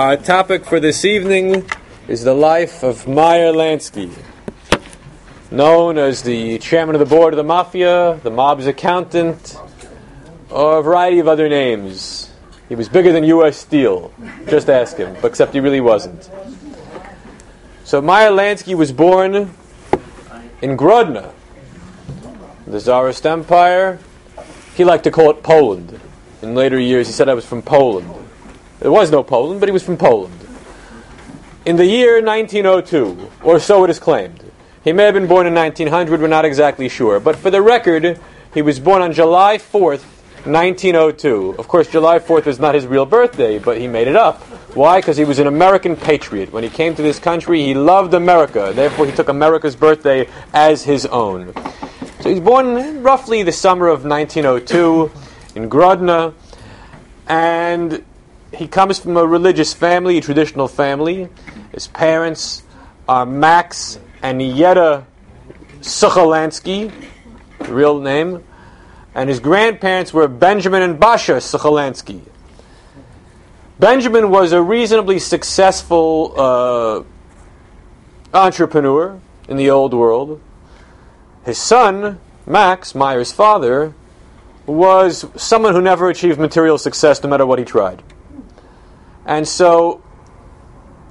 Our topic for this evening is the life of Meyer Lansky, known as the chairman of the board of the mafia, the mob's accountant, or a variety of other names. He was bigger than U.S. Steel. Just ask him, except he really wasn't. So Meyer Lansky was born in Grodno, the Tsarist Empire. He liked to call it Poland. In later years, he said I was from Poland. There was no Poland, but he was from Poland. In the year 1902, or so it is claimed. He may have been born in 1900, we're not exactly sure. But for the record, he was born on July 4th, 1902. Of course, July 4th was not his real birthday, but he made it up. Why? Because he was an American patriot. When he came to this country, he loved America. Therefore, he took America's birthday as his own. So he's born roughly the summer of 1902 in Grodno. And he comes from a religious family, a traditional family. His parents are Max and Yetta Suchalansky, real name, and his grandparents were Benjamin and Basha Suchalansky. Benjamin was a reasonably successful uh, entrepreneur in the old world. His son, Max, Meyer's father, was someone who never achieved material success no matter what he tried. And so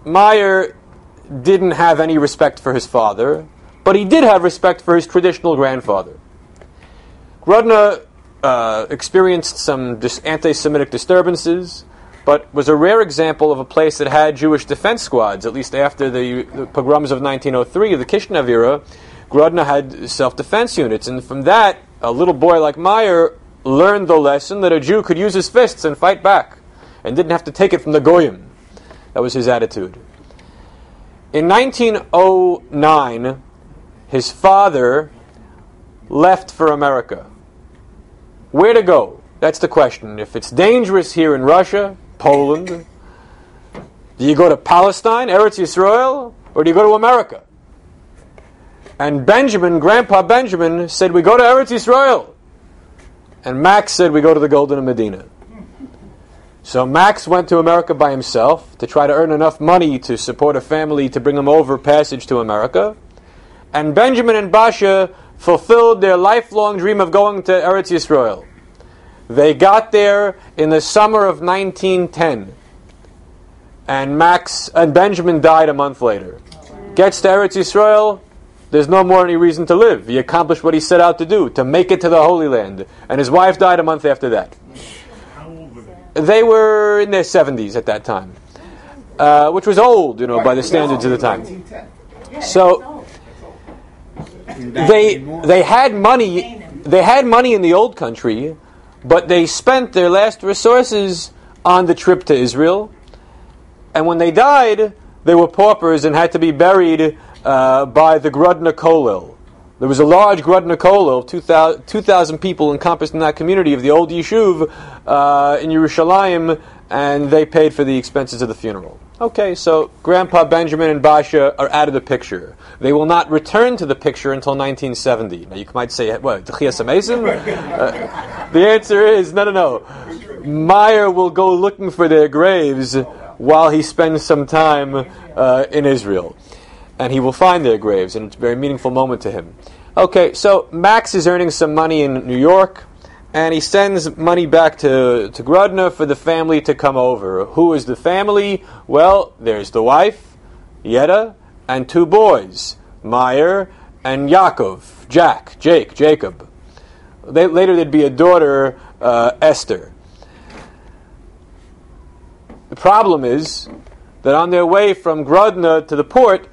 Meyer didn't have any respect for his father, but he did have respect for his traditional grandfather. Grodno uh, experienced some dis- anti Semitic disturbances, but was a rare example of a place that had Jewish defense squads, at least after the, the pogroms of 1903, the Kishinev era. Grodno had self defense units, and from that, a little boy like Meyer learned the lesson that a Jew could use his fists and fight back and didn't have to take it from the Goyim. That was his attitude. In 1909, his father left for America. Where to go? That's the question. If it's dangerous here in Russia, Poland, do you go to Palestine, Eretz Yisrael, or do you go to America? And Benjamin, Grandpa Benjamin, said, We go to Eretz Yisrael. And Max said, We go to the Golden Medina. So Max went to America by himself to try to earn enough money to support a family to bring him over passage to America. And Benjamin and Basha fulfilled their lifelong dream of going to Eretz Yisrael. They got there in the summer of 1910. And Max and Benjamin died a month later. Gets to Eretz Yisrael, there's no more any reason to live. He accomplished what he set out to do, to make it to the Holy Land. And his wife died a month after that. They were in their 70s at that time, uh, which was old, you know, by the standards of the time. So they they had money. They had money in the old country, but they spent their last resources on the trip to Israel. And when they died, they were paupers and had to be buried uh, by the Grodno Kollel. There was a large Grodno Kollel, 2,000, 2,000 people encompassed in that community of the old Yishuv uh, in Yerushalayim, and they paid for the expenses of the funeral. Okay, so Grandpa Benjamin and Basha are out of the picture. They will not return to the picture until 1970. Now you might say, what, Mason? Uh, the answer is no, no, no. Meyer will go looking for their graves while he spends some time uh, in Israel and he will find their graves, and it's a very meaningful moment to him. Okay, so Max is earning some money in New York, and he sends money back to, to Grodno for the family to come over. Who is the family? Well, there's the wife, Yetta, and two boys, Meyer and Yaakov, Jack, Jake, Jacob. They, later there'd be a daughter, uh, Esther. The problem is that on their way from Grodno to the port,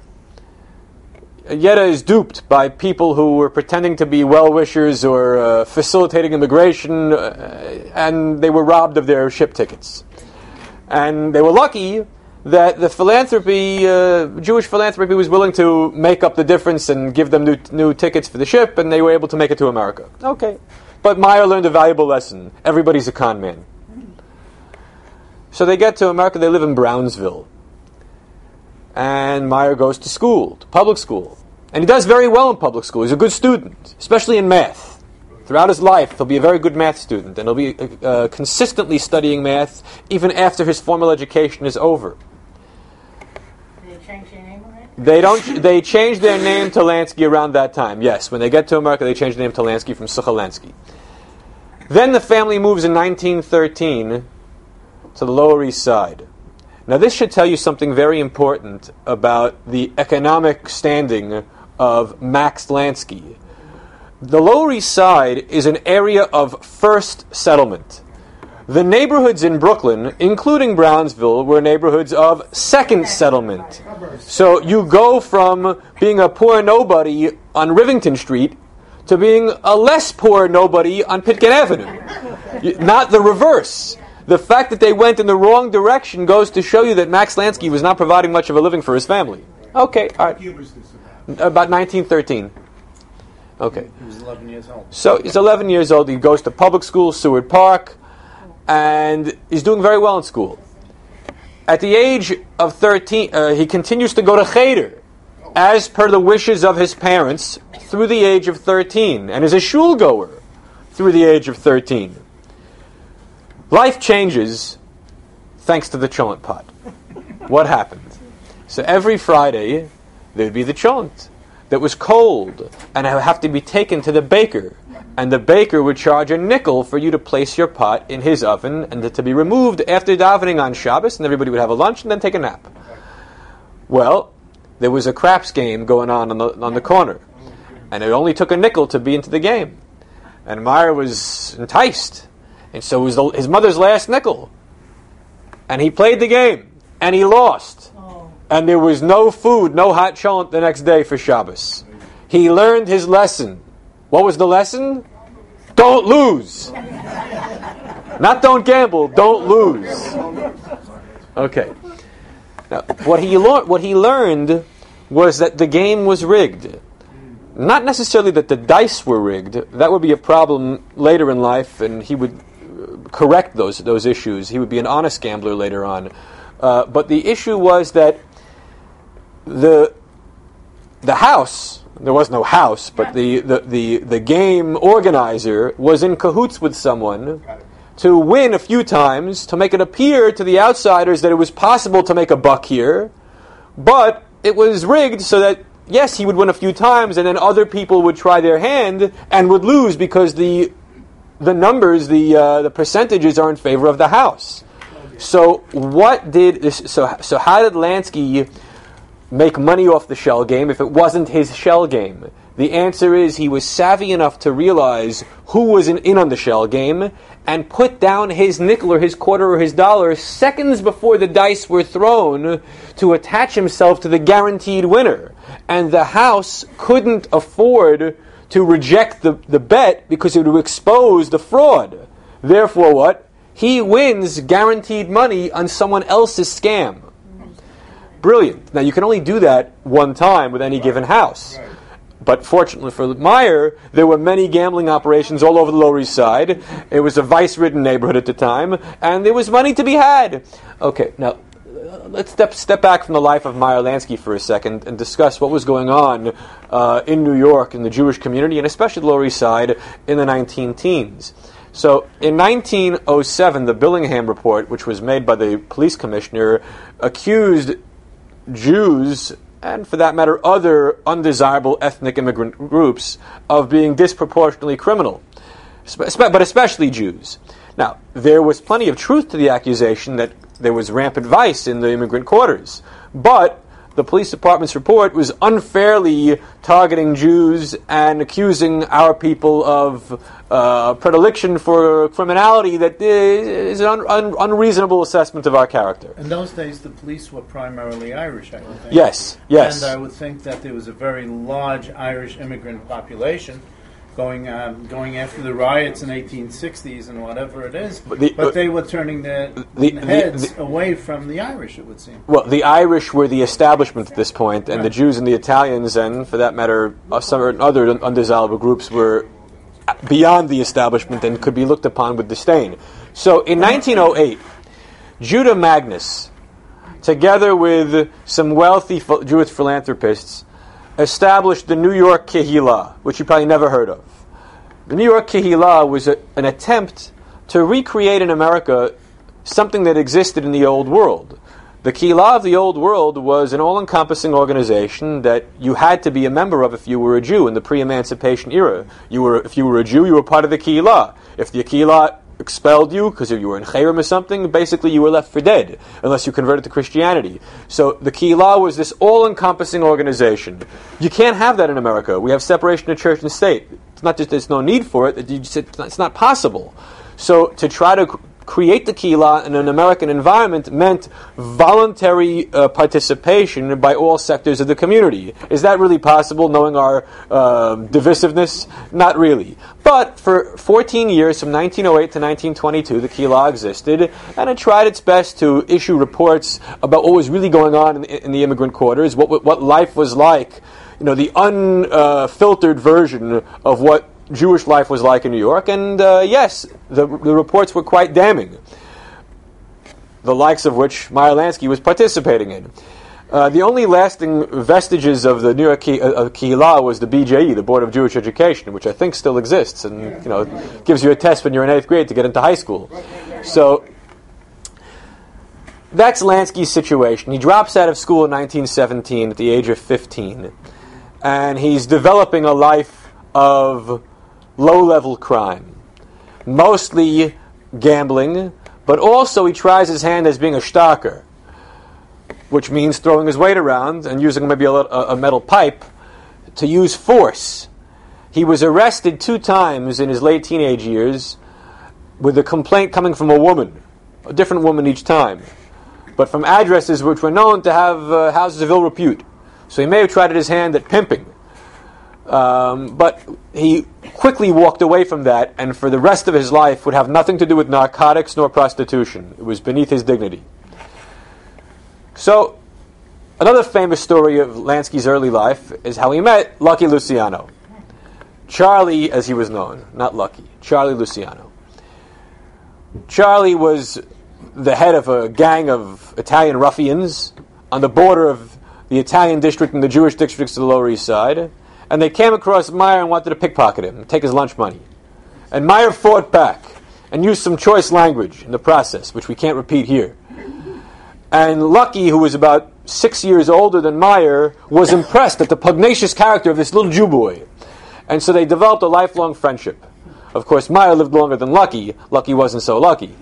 Yetta is duped by people who were pretending to be well wishers or uh, facilitating immigration, uh, and they were robbed of their ship tickets. And they were lucky that the philanthropy, uh, Jewish philanthropy, was willing to make up the difference and give them new, new tickets for the ship, and they were able to make it to America. Okay. But Meyer learned a valuable lesson everybody's a con man. So they get to America, they live in Brownsville and Meyer goes to school, to public school. And he does very well in public school. He's a good student, especially in math. Throughout his life, he'll be a very good math student, and he'll be uh, uh, consistently studying math even after his formal education is over. They change their name already? They don't. They changed their name to Lansky around that time. Yes, when they get to America, they change the name to Lansky from Suchalansky. Then the family moves in 1913 to the Lower East Side. Now, this should tell you something very important about the economic standing of Max Lansky. The Lower East Side is an area of first settlement. The neighborhoods in Brooklyn, including Brownsville, were neighborhoods of second settlement. So you go from being a poor nobody on Rivington Street to being a less poor nobody on Pitkin Avenue. Not the reverse. The fact that they went in the wrong direction goes to show you that Max Lansky was not providing much of a living for his family. Okay, all right. year was this about? About 1913. Okay. He was 11 years old. So he's 11 years old. He goes to public school, Seward Park, and he's doing very well in school. At the age of 13, uh, he continues to go to Cheder, as per the wishes of his parents, through the age of 13, and is a shul goer through the age of 13. Life changes thanks to the cholent pot. What happened? So every Friday, there'd be the cholent that was cold and it would have to be taken to the baker. And the baker would charge a nickel for you to place your pot in his oven and to be removed after davening on Shabbos, and everybody would have a lunch and then take a nap. Well, there was a craps game going on on the, on the corner, and it only took a nickel to be into the game. And Meyer was enticed, and so it was the, his mother's last nickel. And he played the game, and he lost. Oh, And there was no food, no hot cholent the next day for Shabbos. He learned his lesson. What was the lesson? Don't lose. Not don't gamble, don't lose. Okay. Now, what he, lear- what he learned was that the game was rigged. Not necessarily that the dice were rigged. That would be a problem later in life, and he would correct those, those issues. He would be an honest gambler later on. Uh, but the issue was that the the house there was no house, but the, the, the, the game organizer was in cahoots with someone to win a few times to make it appear to the outsiders that it was possible to make a buck here, but it was rigged so that yes, he would win a few times, and then other people would try their hand and would lose because the the numbers, the uh, the percentages are in favor of the house. So what did? So so how did Lansky make money off the shell game if it wasn't his shell game? The answer is he was savvy enough to realize who was in, in on the shell game and put down his nickel or his quarter or his dollar seconds before the dice were thrown to attach himself to the guaranteed winner. And the house couldn't afford to reject the, the bet because it would expose the fraud. Therefore, what? He wins guaranteed money on someone else's scam. Brilliant. Now, you can only do that one time with any given house. But fortunately for Meyer, there were many gambling operations all over the Lower East Side. It was a vice ridden neighborhood at the time, and there was money to be had. Okay, now let's step, step back from the life of Meyer Lansky for a second and discuss what was going on uh, in New York in the Jewish community, and especially the Lower East Side in the 19 teens. So in 1907, the Bingham Report, which was made by the police commissioner, accused Jews, and for that matter, other undesirable ethnic immigrant groups, of being disproportionately criminal, but especially Jews. Now, there was plenty of truth to the accusation that there was rampant vice in the immigrant quarters, but the police department's report was unfairly targeting Jews and accusing our people of uh, predilection for criminality that is an un- un- unreasonable assessment of our character. In those days, the police were primarily Irish, I would think. Yes, yes. And I would think that there was a very large Irish immigrant population going um, going after the riots in 1860s and whatever it is. But But, the- uh, they were turning their the- heads the- away from the Irish, it would seem. Well, the Irish were the establishment at this point, and the Jews and the Italians, and for that matter, uh, some other undesirable groups, were beyond the establishment and could be looked upon with disdain. So in 1908, Judah Magnes, together with some wealthy Jewish philanthropists, established the New York Kehillah, which you probably never heard of. The New York Kehillah was a, an attempt to recreate in America something that existed in the old world. The Kehillah of the old world was an all encompassing organization that you had to be a member of if you were a Jew in the pre emancipation era. You were, if you were a Jew, you were part of the Kehillah. If the Kehillah expelled you because you were in Chayrim or something, basically you were left for dead unless you converted to Christianity. So the Kehillah was this all-encompassing organization. You can't have that in America. We have separation of church and state. It's not just there's no need for it; it's not possible. So to try to create the Kehillah in an American environment meant voluntary uh, participation by all sectors of the community. Is that really possible, knowing our uh, divisiveness? Not really. But for 14 years, from 1908 to 1922, the Kehillah existed, and it tried its best to issue reports about what was really going on in, in the immigrant quarters, what, what life was like, you know, the unfiltered version of what Jewish life was like in New York, and uh, yes, the, the reports were quite damning, the likes of which Meyer Lansky was participating in. Uh, the only lasting vestiges of the New York Ki- uh, was the BJE, the Board of Jewish Education, which I think still exists, and you know gives you a test when you're in eighth grade to get into high school. So that's Lansky's situation. He drops out of school in 1917 at the age of 15, and he's developing a life of low level crime. Mostly gambling, but also he tries his hand as being a shtarker, which means throwing his weight around and using maybe a, a metal pipe to use force. He was arrested two times in his late teenage years with a complaint coming from a woman, a different woman each time, but from addresses which were known to have uh, houses of ill repute. So he may have tried his hand at pimping. Um, but he quickly walked away from that and for the rest of his life would have nothing to do with narcotics nor prostitution. It was beneath his dignity. So, another famous story of Lansky's early life is how he met Lucky Luciano. Charlie, as he was known, not Lucky, Charlie Luciano. Charlie was the head of a gang of Italian ruffians on the border of the Italian district and the Jewish districts of the Lower East Side and they came across Meyer and wanted to pickpocket him and take his lunch money. And Meyer fought back and used some choice language in the process, which we can't repeat here. And Lucky, who was about six years older than Meyer, was impressed at the pugnacious character of this little Jew boy. And so they developed a lifelong friendship. Of course, Meyer lived longer than Lucky. Lucky wasn't so lucky.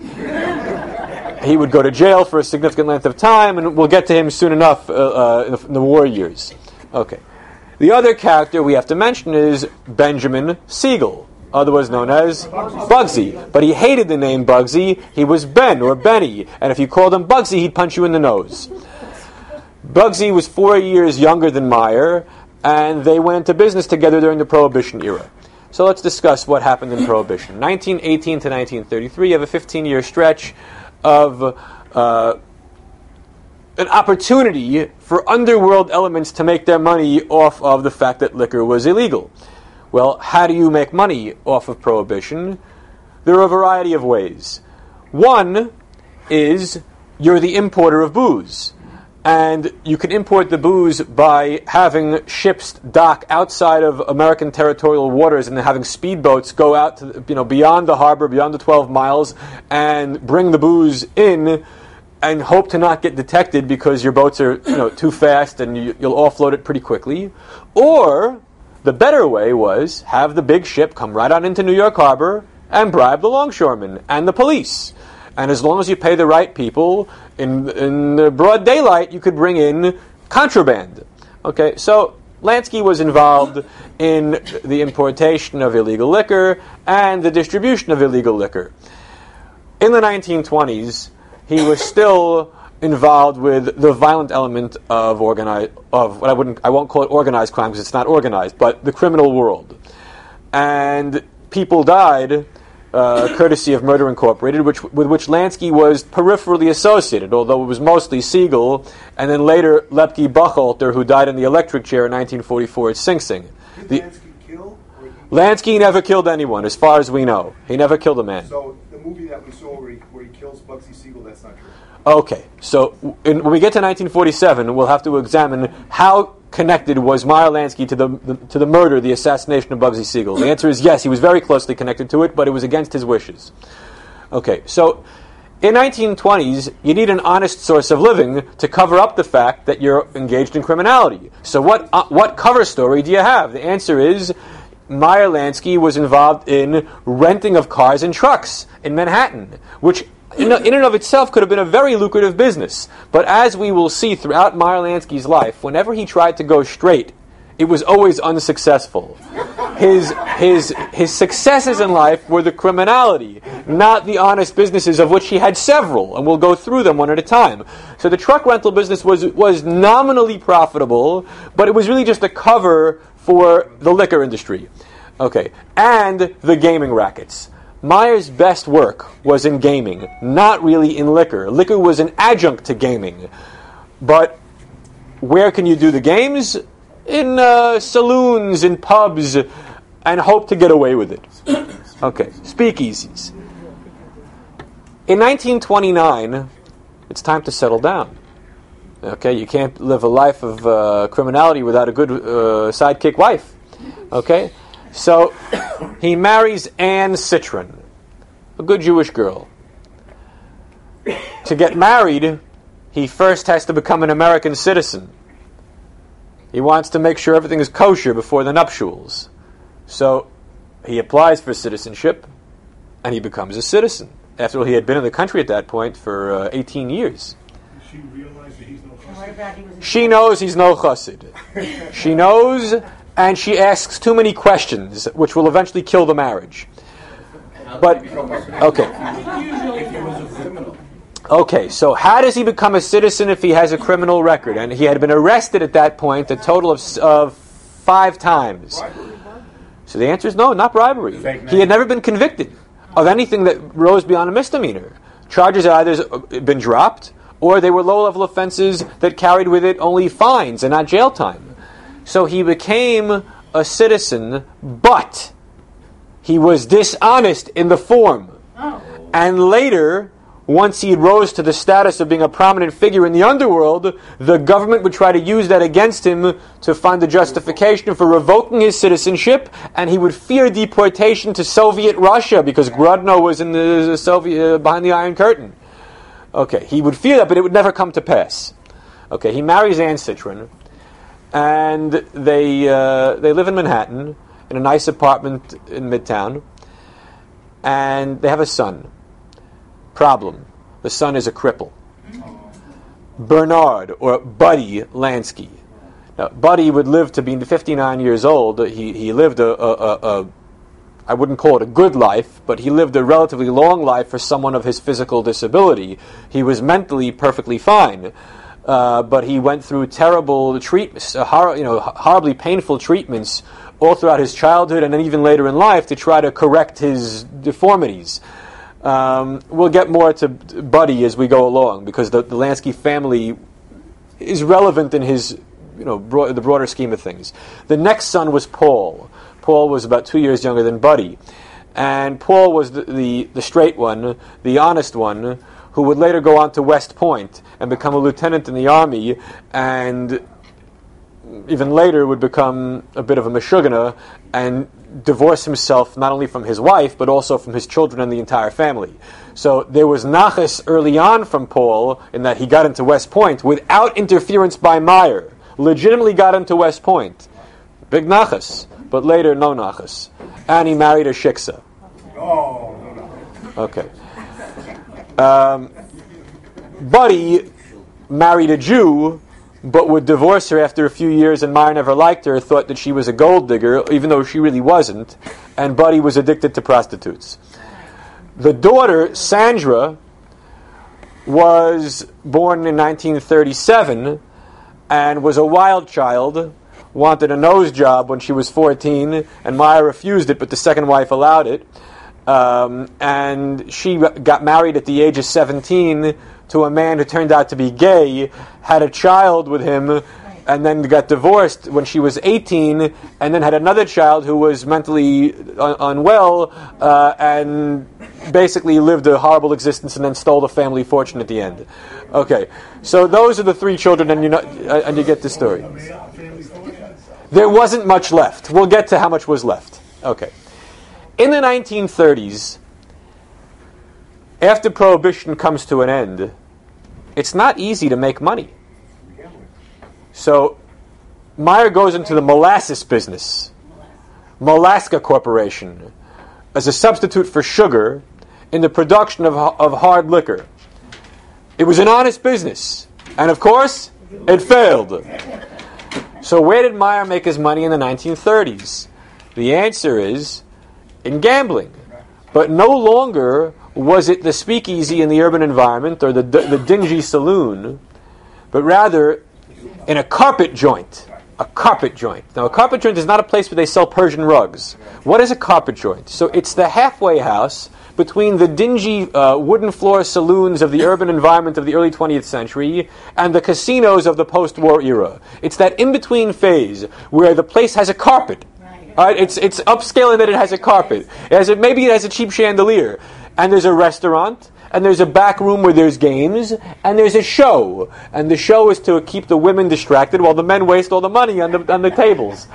he would go to jail for a significant length of time, and we'll get to him soon enough uh, uh, in, the, in the war years. Okay. The other character we have to mention is Benjamin Siegel, otherwise known as Bugsy. But he hated the name Bugsy. He was Ben or Benny, and if you called him Bugsy, he'd punch you in the nose. Bugsy was four years younger than Meyer, and they went into business together during the Prohibition era. So let's discuss what happened in Prohibition. 1918 to 1933, you have a 15 year stretch of uh, an opportunity for underworld elements to make their money off of the fact that liquor was illegal. Well, how do you make money off of prohibition? There are a variety of ways. One is you're the importer of booze. And you can import the booze by having ships dock outside of American territorial waters and having speedboats go out to, you know, beyond the harbor, beyond the 12 miles, and bring the booze in and hope to not get detected because your boats are you know too fast and you, will offload it pretty quickly. Or the better way was have the big ship come right on into New York Harbor and bribe the longshoremen and the police. And as long as you pay the right people in in the broad daylight, you could bring in contraband. Okay, so Lansky was involved in the importation of illegal liquor and the distribution of illegal liquor. In the 1920s, he was still involved with the violent element of organized of what I wouldn't I won't call it organized crime because it's not organized, but the criminal world. And people died uh, courtesy of Murder Incorporated, which, with which Lansky was peripherally associated, although it was mostly Siegel, and then later Lepke Buchalter, who died in the electric chair in 1944 at Sing Sing. The, Lansky kill? Lansky never killed anyone, as far as we know. He never killed a man. So movie that we saw where he, where he kills Bugsy Siegel, that's not true. Okay, so in, when we get to 1947, we'll have to examine how connected was Meyer Lansky to the, the, to the murder, the assassination of Bugsy Siegel? The answer is yes, he was very closely connected to it, but it was against his wishes. Okay, so in 1920s, you need an honest source of living to cover up the fact that you're engaged in criminality. So what uh, what cover story do you have? The answer is Meyer Lansky was involved in renting of cars and trucks in Manhattan, which in, in and of itself could have been a very lucrative business. But as we will see throughout Meyer Lansky's life, whenever he tried to go straight, it was always unsuccessful. His, his, his successes in life were the criminality, not the honest businesses, of which he had several, and we'll go through them one at a time. So the truck rental business was, was nominally profitable, but it was really just a cover for the liquor industry. Okay, and the gaming rackets. Meyer's best work was in gaming, not really in liquor. Liquor was an adjunct to gaming. But where can you do the games? In uh, saloons, in pubs, and hope to get away with it. Okay, speakeasies. In 1929, it's time to settle down. Okay, you can't live a life of uh, criminality without a good uh, sidekick wife. Okay, so he marries Anne Citron, a good Jewish girl. To get married, he first has to become an American citizen. He wants to make sure everything is kosher before the nuptials. So he applies for citizenship and he becomes a citizen. After all, he had been in the country at that point for uh, 18 years. She realized that he's no And what about he was a She knows he's no chassid. She knows, and she asks too many questions, which will eventually kill the marriage. But okay, okay. So how does he become a citizen if he has a criminal record? And he had been arrested at that point a total of, of five times. So the answer is no, not bribery. He had never been convicted of anything that rose beyond a misdemeanor. Charges had either uh, been dropped or they were low level offenses that carried with it only fines and not jail time. So he became a citizen, but he was dishonest in the form. Oh, And later, once he rose to the status of being a prominent figure in the underworld, the government would try to use that against him to find a justification for revoking his citizenship, and he would fear deportation to Soviet Russia because Grodno was in the Soviet uh, behind the Iron Curtain. Okay, he would fear that, but it would never come to pass. Okay, he marries Anne Citron, and they uh, they live in Manhattan in a nice apartment in Midtown, and they have a son. Problem: the son is a cripple. Bernard or Buddy Lansky. Now, Buddy would live to be 59 years old. He he lived a, a, a, a I wouldn't call it a good life, but he lived a relatively long life for someone of his physical disability. He was mentally perfectly fine, uh, but he went through terrible treatments, uh, hor- you know, horribly painful treatments all throughout his childhood and then even later in life to try to correct his deformities. Um, we'll get more to Buddy as we go along because the, the Lansky family is relevant in his, you know, the broader scheme of things. The next son was Paul. Paul was about two years younger than Buddy, and Paul was the, the, the straight one, the honest one, who would later go on to West Point and become a lieutenant in the army, and even later would become a bit of a meshugana and divorce himself not only from his wife but also from his children and the entire family. So there was nachas early on from Paul in that he got into West Point without interference by Meyer. Legitimately got into West Point. Big nachas, but later no nachas. And he married a shiksa. Oh, no, no. Okay. Um, Buddy married a Jew, but would divorce her after a few years, and Meyer never liked her, thought that she was a gold digger, even though she really wasn't, and Buddy was addicted to prostitutes. The daughter, Sandra, was born in 1937 and was a wild child, wanted a nose job when she was 14, and Meyer refused it, but the second wife allowed it. Um, and she got married at the age of 17 to a man who turned out to be gay, had a child with him, and then got divorced when she was 18, and then had another child who was mentally un- unwell, uh, and basically lived a horrible existence and then stole the family fortune at the end. Okay, so those are the three children, and you know, and you get the story. There wasn't much left. We'll get to how much was left. Okay. In the 1930s, after prohibition comes to an end, it's not easy to make money. So Meyer goes into the molasses business. Molaska Corporation as a substitute for sugar in the production of, of hard liquor. It was an honest business. And of course, it failed. So, where did Meyer make his money in the 1930s? The answer is in gambling. But no longer was it the speakeasy in the urban environment or the, the dingy saloon, but rather in a carpet joint. A carpet joint. Now, a carpet joint is not a place where they sell Persian rugs. What is a carpet joint? So, it's the halfway house between the dingy uh, wooden floor saloons of the urban environment of the early 20th century and the casinos of the post war era. It's that in between phase where the place has a carpet. All right, it's, it's upscale in that it has a carpet. It has a, maybe it has a cheap chandelier. And there's a restaurant, and there's a back room where there's games, and there's a show. And the show is to keep the women distracted while the men waste all the money on the, on the tables.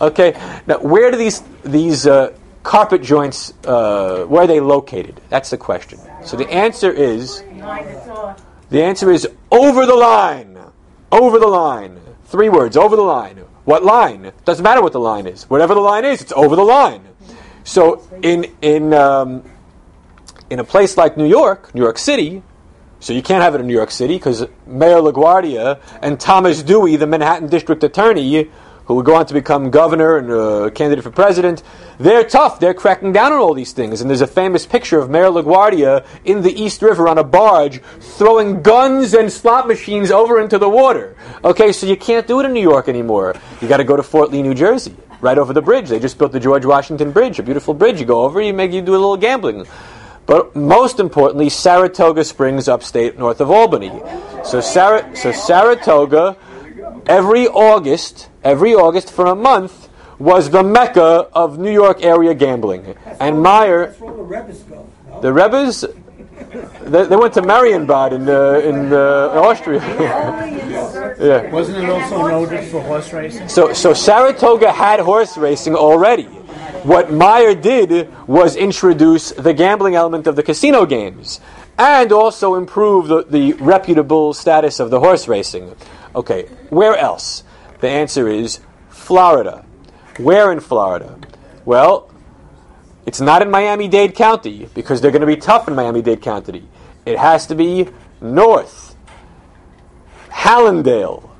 Okay, now where do these, these uh, carpet joints, uh, where are they located? That's the question. So the answer is the answer is over the line. Over the line. Three words, over the line. What line? Doesn't matter what the line is. Whatever the line is, it's over the line. So in in um, in a place like New York, New York City, so you can't have it in New York City because Mayor LaGuardia and Thomas Dewey, the Manhattan District Attorney, who would go on to become governor and uh, candidate for president, they're tough. They're cracking down on all these things. And there's a famous picture of Mayor LaGuardia in the East River on a barge throwing guns and slot machines over into the water. Okay, so you can't do it in New York anymore. You got to go to Fort Lee, New Jersey, right over the bridge. They just built the George Washington Bridge, a beautiful bridge. You go over, you make you do a little gambling. But most importantly, Saratoga Springs, upstate north of Albany. So, Sar- so Saratoga, every August, every August for a month was the mecca of New York area gambling. And Meyer, the Rebbes, they, they went to Marienbad in uh, in uh, Austria. yeah. Wasn't it also noted for horse racing? So so Saratoga had horse racing already. What Meyer did was introduce the gambling element of the casino games and also improve the, the reputable status of the horse racing. Okay, where else? The answer is Florida. Where in Florida? Well, it's not in Miami Dade County because they're going to be tough in Miami Dade County. It has to be north. Hallandale.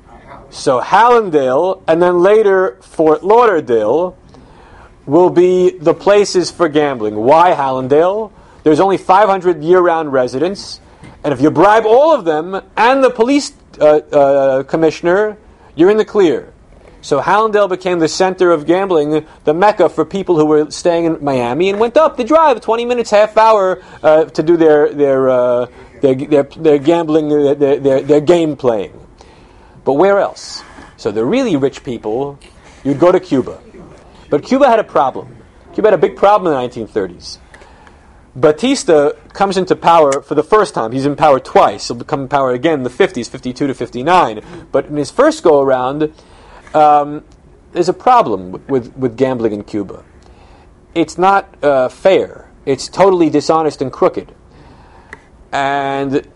So Hallandale and then later Fort Lauderdale will be the places for gambling. Why Hallandale? There's only 500 year round residents, and if you bribe all of them and the police uh, uh, commissioner, you're in the clear. So Hallandale became the center of gambling, the mecca for people who were staying in Miami and went up the drive, 20 minutes, half hour, uh, to do their their, uh, their, their, their gambling, their, their, their game playing. But where else? So the really rich people, you'd go to Cuba. But Cuba had a problem. Cuba had a big problem in the 1930s. Batista comes into power for the first time. He's in power twice. He'll become in power again in the 50s, 52 to 59. But in his first go around, um, there's a problem with, with gambling in Cuba. It's not uh, fair, it's totally dishonest and crooked. And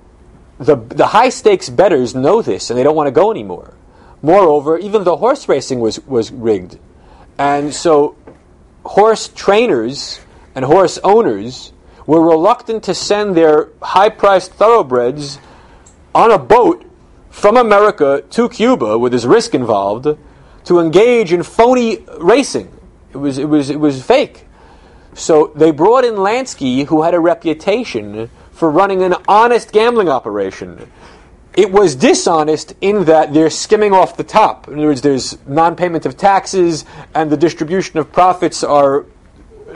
the, the high stakes bettors know this and they don't want to go anymore. Moreover, even the horse racing was, was rigged. And so horse trainers and horse owners were reluctant to send their high priced thoroughbreds on a boat from America to Cuba, with his risk involved, to engage in phony racing. It was, it was, it was fake. So they brought in Lansky, who had a reputation for running an honest gambling operation. It was dishonest in that they're skimming off the top. In other words, there's non payment of taxes and the distribution of profits are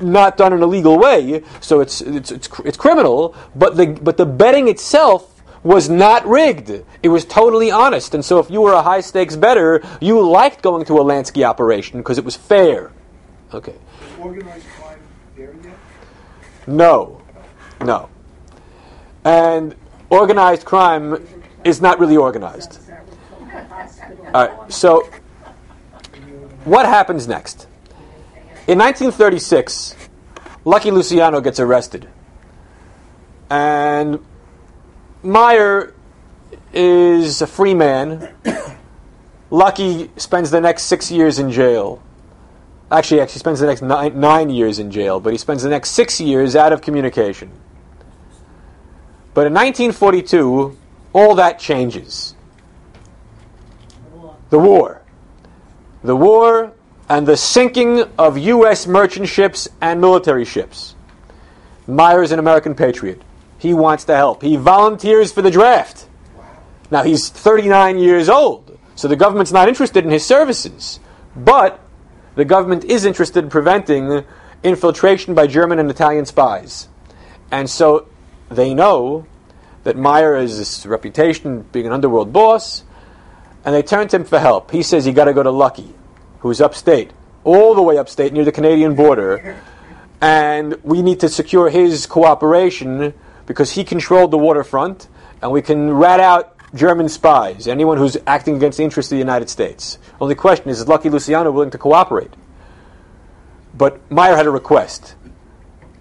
not done in a legal way, so it's, it's, it's, it's criminal, but the, but the betting itself was not rigged. It was totally honest. And so if you were a high stakes bettor, you liked going to a Lansky operation because it was fair. Okay. Organized crime there yet? No. No. And organized crime is not really organized. All right. So what happens next? In 1936, Lucky Luciano gets arrested. And Meyer is a free man. Lucky spends the next six years in jail. Actually, actually spends the next nine, nine years in jail, but he spends the next six years out of communication. But in 1942, all that changes. The war. The war and the sinking of U.S. merchant ships and military ships. Meyer is an American patriot. He wants to help. He volunteers for the draft. Now, he's 39 years old, so the government's not interested in his services. But the government is interested in preventing infiltration by German and Italian spies. And so they know that Meyer has this reputation being an underworld boss, and they turn to him for help. He says you got to go to Lucky, who's upstate, all the way upstate near the Canadian border, and we need to secure his cooperation because he controlled the waterfront, and we can rat out German spies, anyone who's acting against the interests of the United States. Only question is, is Lucky Luciano willing to cooperate? But Meyer had a request.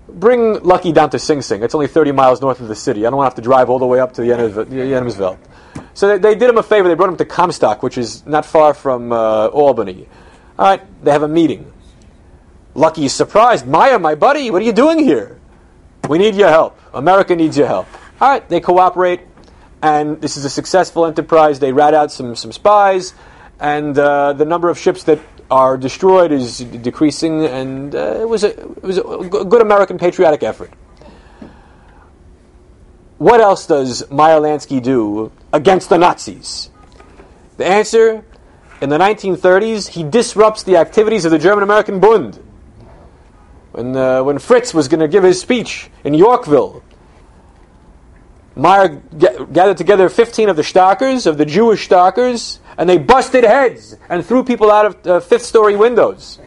Bring Lucky down to Sing Sing. It's only 30 miles north of the city. I don't want to have to drive all the way up to the Enemsville. So they, they, did him a favor. They brought him to Comstock, which is not far from uh, Albany. All right, they have a meeting. Lucky is surprised. Meyer, my buddy, what are you doing here? We need your help. America needs your help. All right, they cooperate, and this is a successful enterprise. They rat out some, some spies, and uh, the number of ships that are destroyed is decreasing, and uh, it was a it was a good American patriotic effort. What else does Meyer Lansky do against the Nazis? The answer: in the 1930s, he disrupts the activities of the German American Bund. When, uh, when Fritz was going to give his speech in Yorkville, Meyer g- gathered together 15 of the Starkers, of the Jewish Starkers, and they busted heads and threw people out of uh, fifth story windows.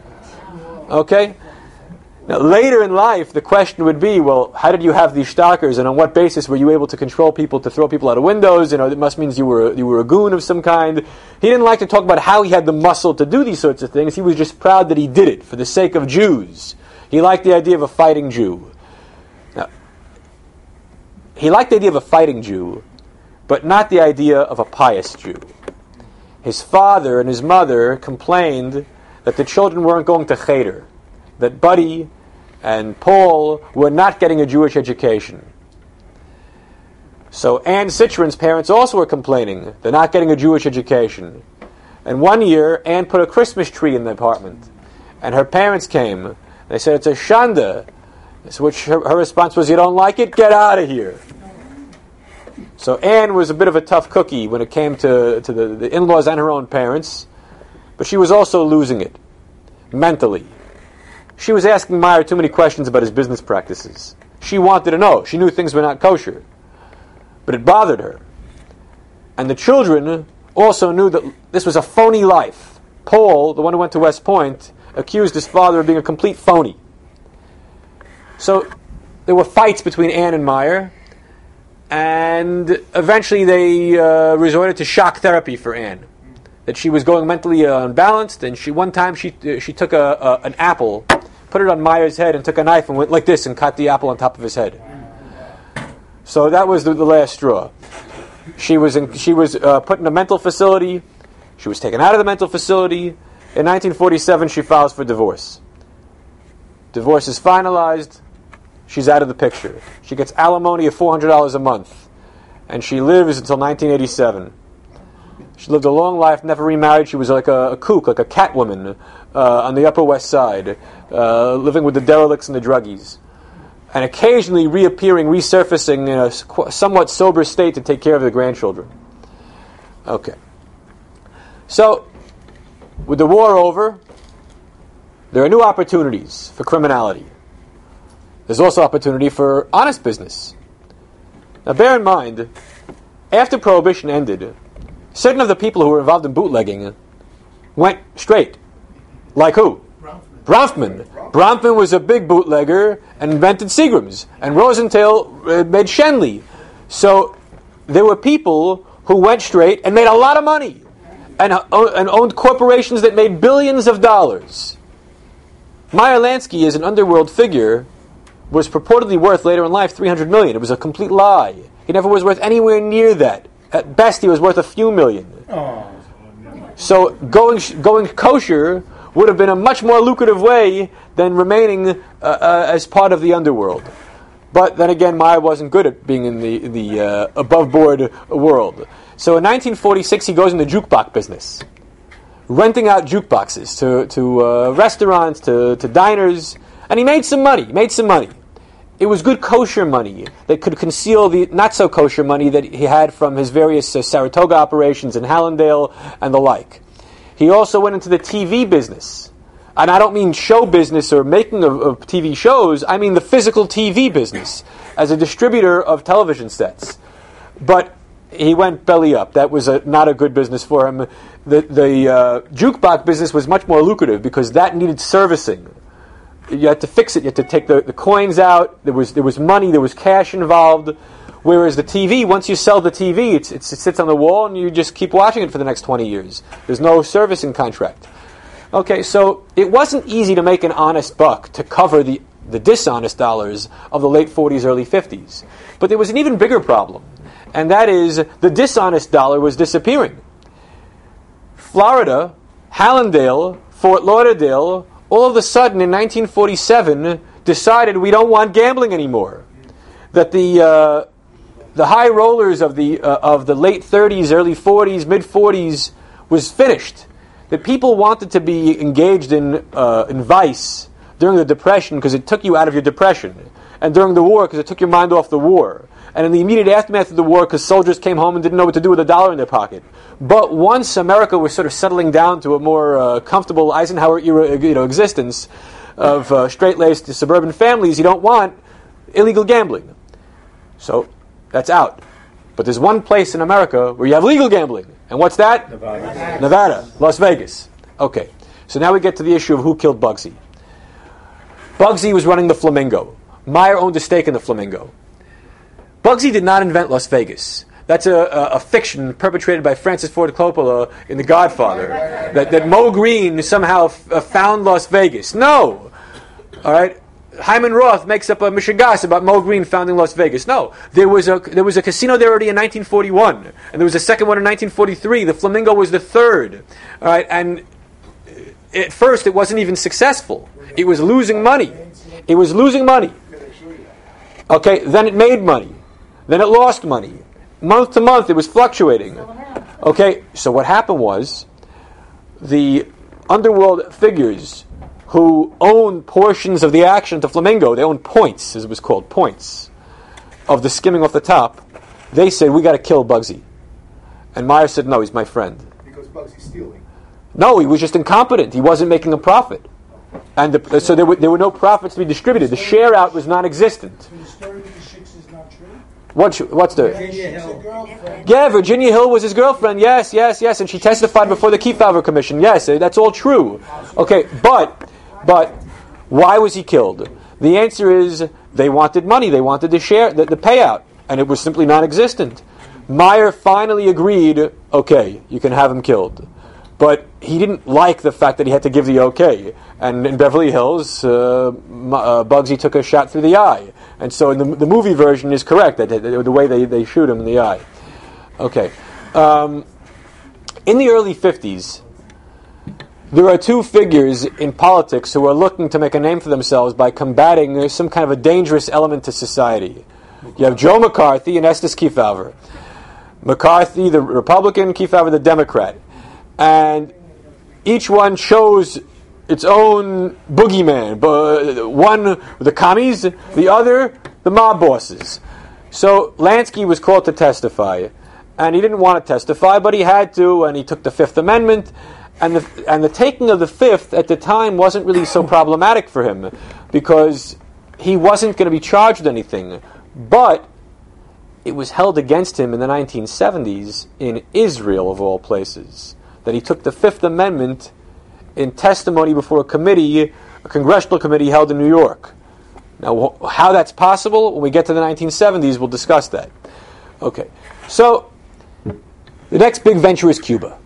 Okay? Now, later in life, the question would be well, how did you have these Starkers, and on what basis were you able to control people to throw people out of windows? You know, it must mean you were, you were a goon of some kind. He didn't like to talk about how he had the muscle to do these sorts of things. He was just proud that he did it for the sake of Jews. He liked the idea of a fighting Jew. Now, he liked the idea of a fighting Jew, but not the idea of a pious Jew. His father and his mother complained that the children weren't going to cheder, that Buddy and Paul were not getting a Jewish education. So Anne Citron's parents also were complaining they're not getting a Jewish education. And one year, Anne put a Christmas tree in the apartment, and her parents came they said, It's a shanda. Which her, her response was, You don't like it? Get out of here. So Anne was a bit of a tough cookie when it came to, to the, the in laws and her own parents, but she was also losing it mentally. She was asking Meyer too many questions about his business practices. She wanted to know. She knew things were not kosher, but it bothered her. And the children also knew that this was a phony life. Paul, the one who went to West Point, accused his father of being a complete phony. So there were fights between Anne and Meyer, and eventually they uh, resorted to shock therapy for Anne. That she was going mentally uh, unbalanced, and she one time she uh, she took a, a, an apple, put it on Meyer's head, and took a knife and went like this and cut the apple on top of his head. So that was the, the last straw. She was in, she was uh, put in a mental facility. She was taken out of the mental facility in 1947, she files for divorce. Divorce is finalized. She's out of the picture. She gets alimony of $400 a month. And she lives until 1987. She lived a long life, never remarried. She was like a, a kook, like a cat woman uh, on the Upper West Side, uh, living with the derelicts and the druggies. And occasionally reappearing, resurfacing in a somewhat sober state to take care of the grandchildren. Okay. So, with the war over, there are new opportunities for criminality. There's also opportunity for honest business. Now, bear in mind, after Prohibition ended, certain of the people who were involved in bootlegging went straight. Like who? Bronfman. Bronfman was a big bootlegger and invented Seagrams. And Rosenthal uh, made Schenley. So there were people who went straight and made a lot of money and, uh, and owned corporations that made billions of dollars. Meyer Lansky is an underworld figure, was purportedly worth later in life 300 million. It was a complete lie. He never was worth anywhere near that. At best, he was worth a few million. Oh. So going going kosher would have been a much more lucrative way than remaining uh, uh, as part of the underworld. But then again, Meyer wasn't good at being in the the uh, above board world. So in 1946, he goes into the jukebox business, renting out jukeboxes to to uh, restaurants, to, to diners, and he made some money. Made some money. It was good kosher money that could conceal the not so kosher money that he had from his various uh, Saratoga operations in Hallandale and the like. He also went into the TV business. And I don't mean show business or making of, of TV shows, I mean the physical TV business as a distributor of television sets. But he went belly up. That was a, not a good business for him. The, the uh, jukebox business was much more lucrative because that needed servicing you had to fix it. You had to take the, the coins out. There was there was money. There was cash involved. Whereas the TV, once you sell the TV, it sits on the wall and you just keep watching it for the next 20 years. There's no servicing contract. Okay, so it wasn't easy to make an honest buck to cover the, the dishonest dollars of the late 40s, early 50s. But there was an even bigger problem, and that is the dishonest dollar was disappearing. Florida, Hallandale, Fort Lauderdale, all of a sudden in 1947 decided we don't want gambling anymore. That the uh, the high rollers of the uh, of the late 30s, early 40s, mid 40s was finished. That people wanted to be engaged in uh, in vice during the depression because it took you out of your depression, and during the war because it took your mind off the war, and in the immediate aftermath of the war because soldiers came home and didn't know what to do with a dollar in their pocket. But once America was sort of settling down to a more uh, comfortable Eisenhower era you know, existence of uh, straight laced suburban families, you don't want illegal gambling. So that's out. But there's one place in America where you have legal gambling. And what's that? Nevada. Nevada, Las Vegas. Okay. So now we get to the issue of who killed Bugsy. Bugsy was running the Flamingo. Meyer owned a stake in the Flamingo. Bugsy did not invent Las Vegas. That's a, a, a, fiction perpetrated by Francis Ford Coppola in The Godfather. That, that Moe Greene somehow f- uh, found Las Vegas. No! All right? Hyman Roth makes up a mishigas about Moe Greene founding Las Vegas. No, there was a there was a casino there already in 1941, and there was a second one in 1943. The Flamingo was the third. All right, and uh, at first it wasn't even successful. It was losing money. It was losing money. Okay, then it made money. Then it lost money. Month to month, it was fluctuating. Okay, so what happened was the underworld figures who own portions of the action at the Flamingo, they own points, as it was called, points of the skimming off the top. They said, We got to kill Bugsy. And Meyer said, No, he's my friend. Because Bugsy's stealing. No, he was just incompetent. He wasn't making a profit. And the, so there were, there were no profits to be distributed. The share out was non existent. So the story with the chicks is not true? What, what's the. Virginia Hill. Yeah, Virginia Hill was his girlfriend. Yes, yes, yes. And she testified before the Kefauver Commission. Yes, that's all true. Okay, but, but, why was he killed? The answer is they wanted money. They wanted the share, the, the payout. And it was simply non existent. Meyer finally agreed okay, you can have him killed. But he didn't like the fact that he had to give the okay. And in Beverly Hills, uh, uh, Bugsy took a shot through the eye. And so the, the movie version is correct, that, that- the way they, they shoot him in the eye. Okay. Um, in the early 50s, there are two figures in politics who are looking to make a name for themselves by combating some kind of a dangerous element to society. You have Joe McCarthy and Estes Kefauver. McCarthy, the Republican, Kefauver, the Democrat. And each one chose its own boogeyman. Uh, one, the commies, the other, the mob bosses. So Lansky was called to testify, and he didn't want to testify, but he had to, and he took the Fifth Amendment. And the, and the taking of the Fifth at the time wasn't really so problematic for him because he wasn't going to be charged with anything. But it was held against him in the 1970s in Israel, of all places, that he took the Fifth Amendment in testimony before a committee, a congressional committee held in New York. Now, how that's possible, when we get to the 1970s, we'll discuss that. Okay, so the next big venture is Cuba.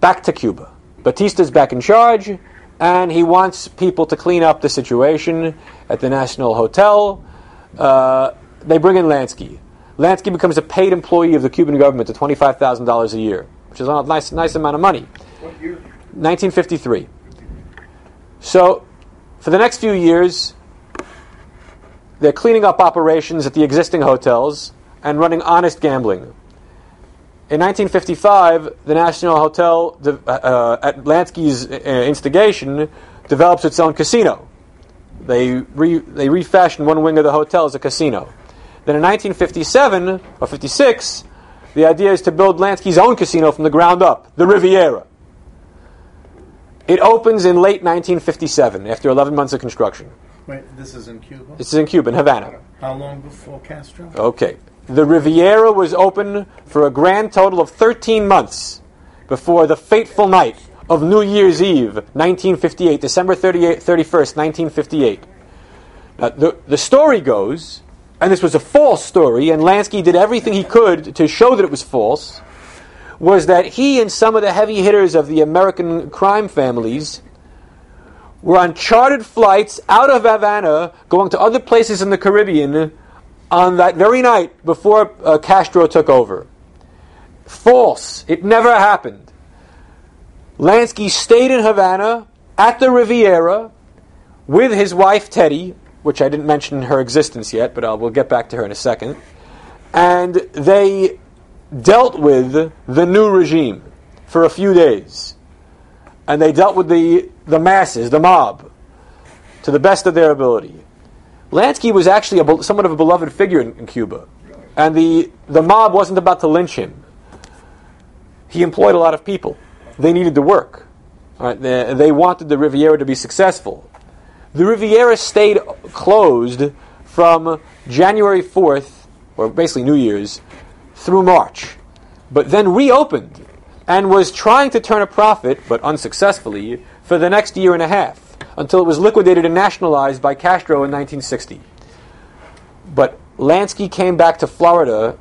back to Cuba. Batista's back in charge, and he wants people to clean up the situation at the National Hotel. Uh, they bring in Lansky. Lansky becomes a paid employee of the Cuban government at twenty-five thousand dollars a year, which is a nice, nice amount of money. What year? 1953. So, for the next few years, they're cleaning up operations at the existing hotels and running honest gambling. In 1955, the National Hotel, uh, uh, at Lansky's uh, instigation, develops its own casino. They, re- they refashion one wing of the hotel as a casino. Then in 1957 or 56, the idea is to build Lansky's own casino from the ground up, the Riviera. It opens in late 1957 after 11 months of construction. Wait, this is in Cuba. This is in Cuba, in Havana. How long before Castro? Okay. The Riviera was open for a grand total of 13 months before the fateful night of New Year's Eve, 1958, December 38, 31st, 1958. Now, the, the story goes, and this was a false story, and Lansky did everything he could to show that it was false, was that he and some of the heavy hitters of the American crime families were on chartered flights out of Havana going to other places in the Caribbean on that very night before uh, Castro took over. False. It never happened. Lansky stayed in Havana at the Riviera with his wife Teddy, which I didn't mention her existence yet, but uh, we'll get back to her in a second. And they dealt with the new regime for a few days. And they dealt with the, the masses, the mob, to the best of their ability. Lansky was actually a, somewhat of a beloved figure in, in Cuba. And the, the mob wasn't about to lynch him. He employed a lot of people. They needed to work. Right, they, they wanted the Riviera to be successful. The Riviera stayed closed from January 4th, or basically New Year's, through March, but then reopened and was trying to turn a profit, but unsuccessfully, for the next year and a half until it was liquidated and nationalized by Castro in 1960. But Lansky came back to Florida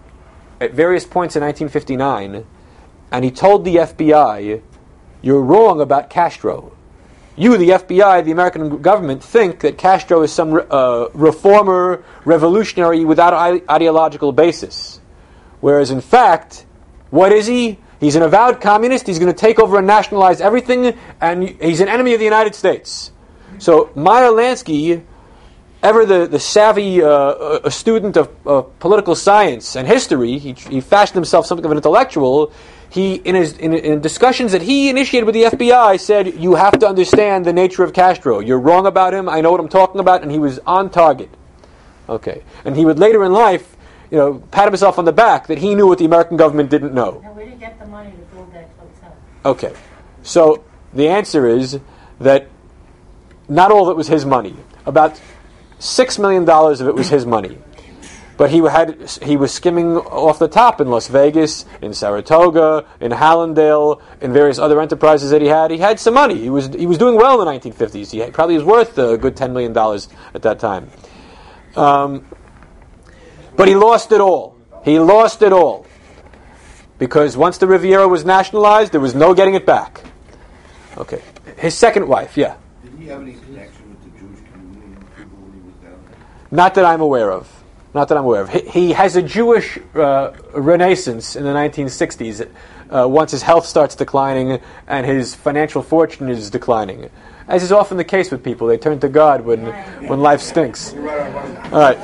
at various points in 1959 and he told the FBI, You're wrong about Castro. You, the FBI, the American government, think that Castro is some uh, reformer, revolutionary without ide- ideological basis. Whereas, in fact, what is he? He's an avowed communist. He's going to take over and nationalize everything, and he's an enemy of the United States. So, Meyer Lansky, ever the, the savvy uh, a student of, of political science and history, he, he fashioned himself something of an intellectual. He, in his in, in discussions that he initiated with the FBI, said, "You have to understand the nature of Castro. You're wrong about him. I know what I'm talking about." And he was on target. Okay, and he would later in life, you know, pat himself on the back that he knew what the American government didn't know. Now, where did you get the money to build that hotel? Okay, so the answer is that not all of it was his money. About six million dollars of it was his money, but he had he was skimming off the top in Las Vegas, in Saratoga, in Hallandale, in various other enterprises that he had. He had some money. He was he was doing well in the 1950s. He had- probably was worth a good ten million dollars at that time. Um, but he lost it all. He lost it all because once the Riviera was nationalized, there was no getting it back. Okay, his second wife, yeah. Have any connection with the Jewish community when he was down there? Not that I'm aware of. Not that I'm aware of. He, he has a Jewish uh, renaissance in the 1960s uh, once his health starts declining and his financial fortune is declining. As is often the case with people, they turn to God when, when life stinks. All right.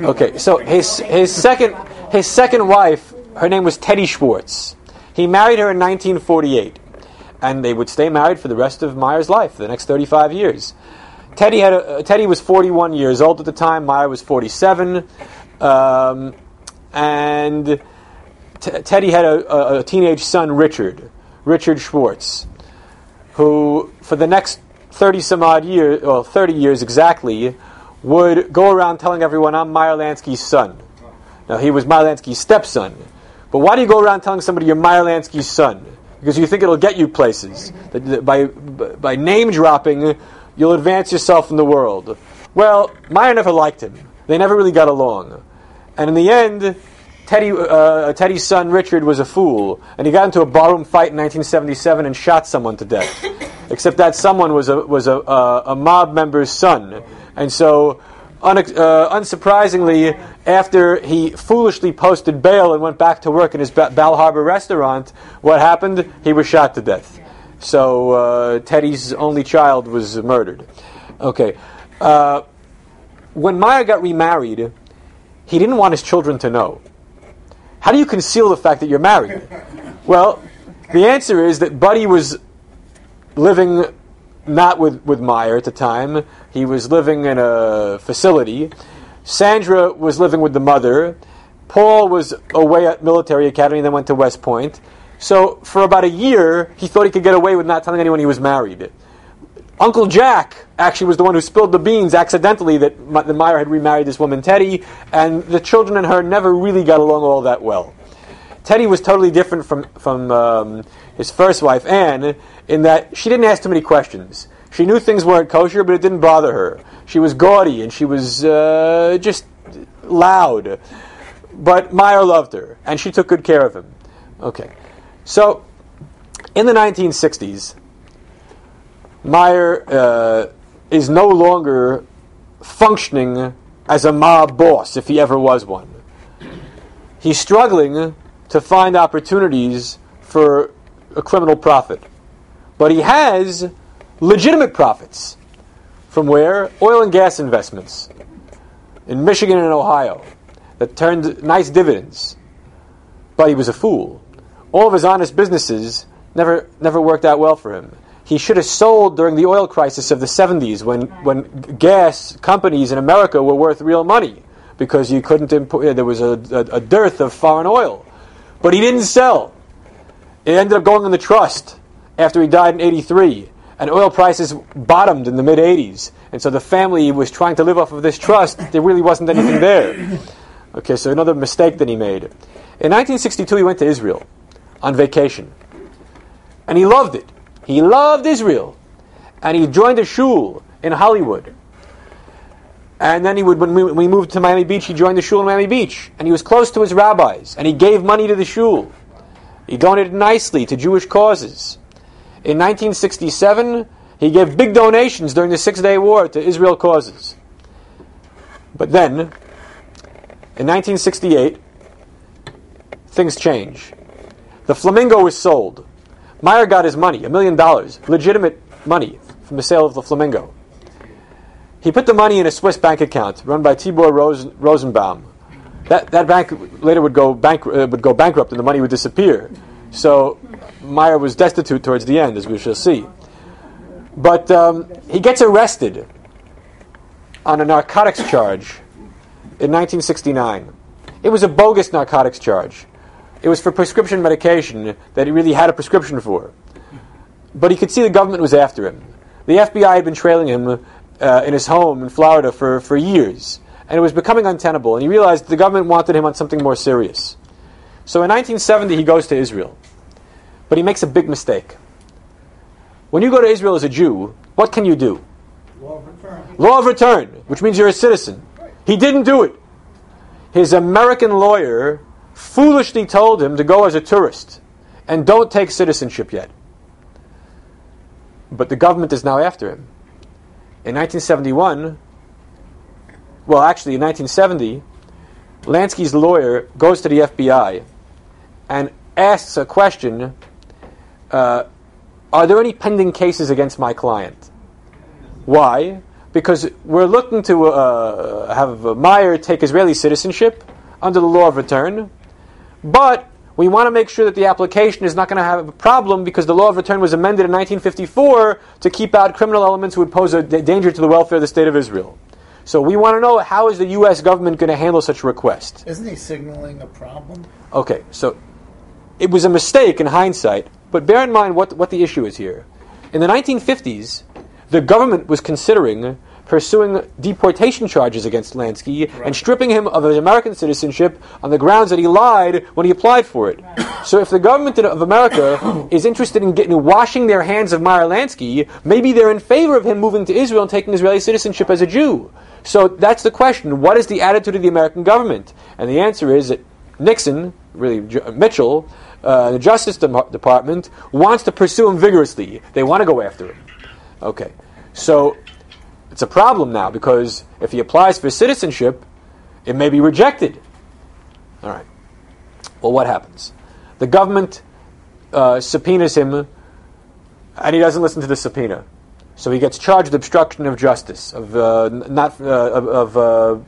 Okay, so his, his, second, his second wife, her name was Teddy Schwartz. He married her in 1948, and they would stay married for the rest of Meyer's life, the next 35 years. Teddy had a, uh, Teddy was 41 years old at the time. Meyer was 47, um, and T- Teddy had a, a, teenage son, Richard, Richard Schwartz, who for the next 30 some odd years, well, 30 years exactly, would go around telling everyone, "I'm Meyer Lansky's son." Now he was Meyer Lansky's stepson, but why do you go around telling somebody you're Meyer Lansky's son? Because you think it'll get you places. By by name dropping, you'll advance yourself in the world. Well, Meyer never liked him. They never really got along. And in the end, Teddy, uh, Teddy's son Richard was a fool, and he got into a barroom fight in 1977 and shot someone to death. Except that someone was a was a, uh, a mob member's son, and so. Unex- uh, unsurprisingly, after he foolishly posted bail and went back to work in his ba- Bal Harbor restaurant, what happened? He was shot to death. So uh, Teddy's only child was murdered. Okay. Uh, when Meyer got remarried, he didn't want his children to know. How do you conceal the fact that you're married? Well, the answer is that Buddy was living not with, with Meyer at the time. He was living in a facility. Sandra was living with the mother. Paul was away at military academy, then went to West Point. So for about a year, he thought he could get away with not telling anyone he was married. Uncle Jack actually was the one who spilled the beans accidentally that, that Meyer had remarried this woman Teddy, and the children and her never really got along all that well. Teddy was totally different from from um, his first wife Anne in that she didn't ask too many questions. She knew things weren't kosher, but it didn't bother her. She was gaudy and she was uh, just loud. But Meyer loved her, and she took good care of him. Okay, so in the 1960s, Meyer uh, is no longer functioning as a mob boss, if he ever was one. He's struggling to find opportunities for a criminal profit. But he has legitimate profits. From where? Oil and gas investments in Michigan and Ohio that turned nice dividends. But he was a fool. All of his honest businesses never, never worked out well for him. He should have sold during the oil crisis of the 70s when, when gas companies in America were worth real money because you couldn't there was a, a, a dearth of foreign oil. But he didn't sell. It ended up going in the trust after he died in 83. And oil prices bottomed in the mid 80s. And so the family was trying to live off of this trust. There really wasn't anything there. Okay, so another mistake that he made. In 1962, he went to Israel on vacation. And he loved it. He loved Israel. And he joined a shul in Hollywood. And then he would, when we, when we moved to Miami Beach, he joined the shul in Miami Beach. And he was close to his rabbis. And he gave money to the shul. He donated nicely to Jewish causes. In 1967, he gave big donations during the Six Day War to Israel causes. But then, in 1968, things change. The Flamingo was sold. Meyer got his money, a million dollars, legitimate money from the sale of the Flamingo. He put the money in a Swiss bank account run by Tibor Rosen, Rosenbaum. That, that bank later would go, bank, uh, would go bankrupt and the money would disappear. So Meyer was destitute towards the end, as we shall see. But um, he gets arrested on a narcotics charge in 1969. It was a bogus narcotics charge. It was for prescription medication that he really had a prescription for. But he could see the government was after him. The FBI had been trailing him uh, in his home in Florida for, for years, and it was becoming untenable. And he realized the government wanted him on something more serious. So in 1970, he goes to Israel. But he makes a big mistake. When you go to Israel as a Jew, what can you do? Law of return. Law of return, which means you're a citizen. He didn't do it. His American lawyer foolishly told him to go as a tourist and don't take citizenship yet. But the government is now after him. In 1971, well, actually, in 1970, Lansky's lawyer goes to the FBI and asks a question uh, Are there any pending cases against my client? Why? Because we're looking to uh, have Meyer take Israeli citizenship under the law of return, but we want to make sure that the application is not going to have a problem because the law of return was amended in 1954 to keep out criminal elements who would pose a d- danger to the welfare of the state of Israel. So we want to know how is the U.S. government going to handle such a request? Isn't he signaling a problem? Okay, so it was a mistake in hindsight, but bear in mind what, what the issue is here. In the 1950s, the government was considering pursuing deportation charges against Lansky and stripping him of his American citizenship on the grounds that he lied when he applied for it. So if the government of America is interested in getting washing their hands of Meyer Lansky, maybe they're in favor of him moving to Israel and taking Israeli citizenship as a Jew. So that's the question. What is the attitude of the American government? And the answer is that Nixon, really uh, Mitchell, uh, the Justice Dem- Department wants to pursue him vigorously. They want to go after him. Okay, so it's a problem now because if he applies for citizenship, it may be rejected. All right. Well, what happens? The government uh, subpoenas him, and he doesn't listen to the subpoena. So he gets charged with obstruction of justice, of uh, not uh, of, of uh,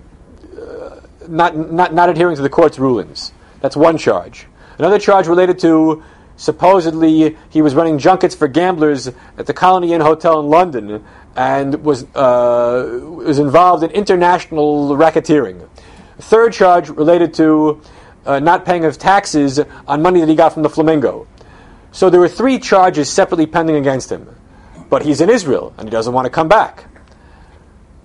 uh, not, not not adhering to the court's rulings. That's one charge. Another charge related to supposedly he was running junkets for gamblers at the Colony Inn Hotel in London and was uh, was involved in international racketeering. Third charge related to uh, not paying of taxes on money that he got from the Flamingo. So there were three charges separately pending against him. But he's in Israel and he doesn't want to come back.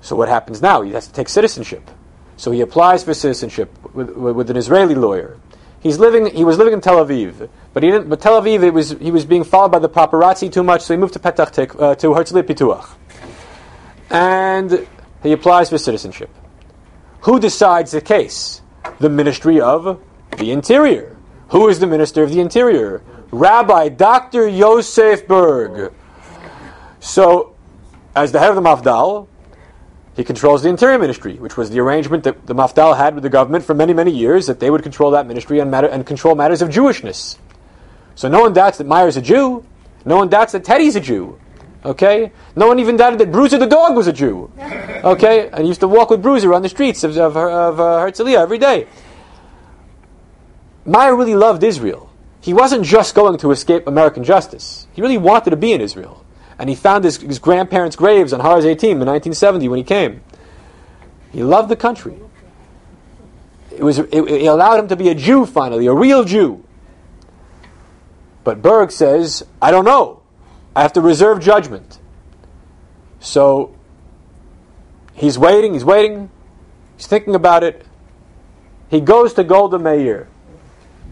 So what happens now? He has to take citizenship. So he applies for citizenship with, with, with an Israeli lawyer. He's living. He was living in Tel Aviv, but he didn't. But Tel Aviv, it was he was being followed by the paparazzi too much, so he moved to Petach Tik, uh, to Herzliya Pituach, and he applies for citizenship. Who decides the case? The Ministry of the Interior. Who is the Minister of the Interior? Rabbi Dr. Yosef Burg. So, as the head of the Mafdal, he controls the Interior Ministry, which was the arrangement that the Mafdal had with the government for many, many years, that they would control that ministry and, matter, and control matters of Jewishness. So no one doubts that Meyer's a Jew. No one doubts that Teddy's a Jew. Okay? No one even doubted that Bruiser the dog was a Jew. Okay? And he used to walk with Bruiser on the streets of, of, of uh, Herzliya every day. Meyer really loved Israel. He wasn't just going to escape American justice. He really wanted to be in Israel. And he found his, his grandparents' graves on Har 18 in 1970 when he came. He loved the country. It, was, it, it allowed him to be a Jew finally, a real Jew. But Burg says, I don't know. I have to reserve judgment. So he's waiting, he's waiting, he's thinking about it. He goes to Golda Meir.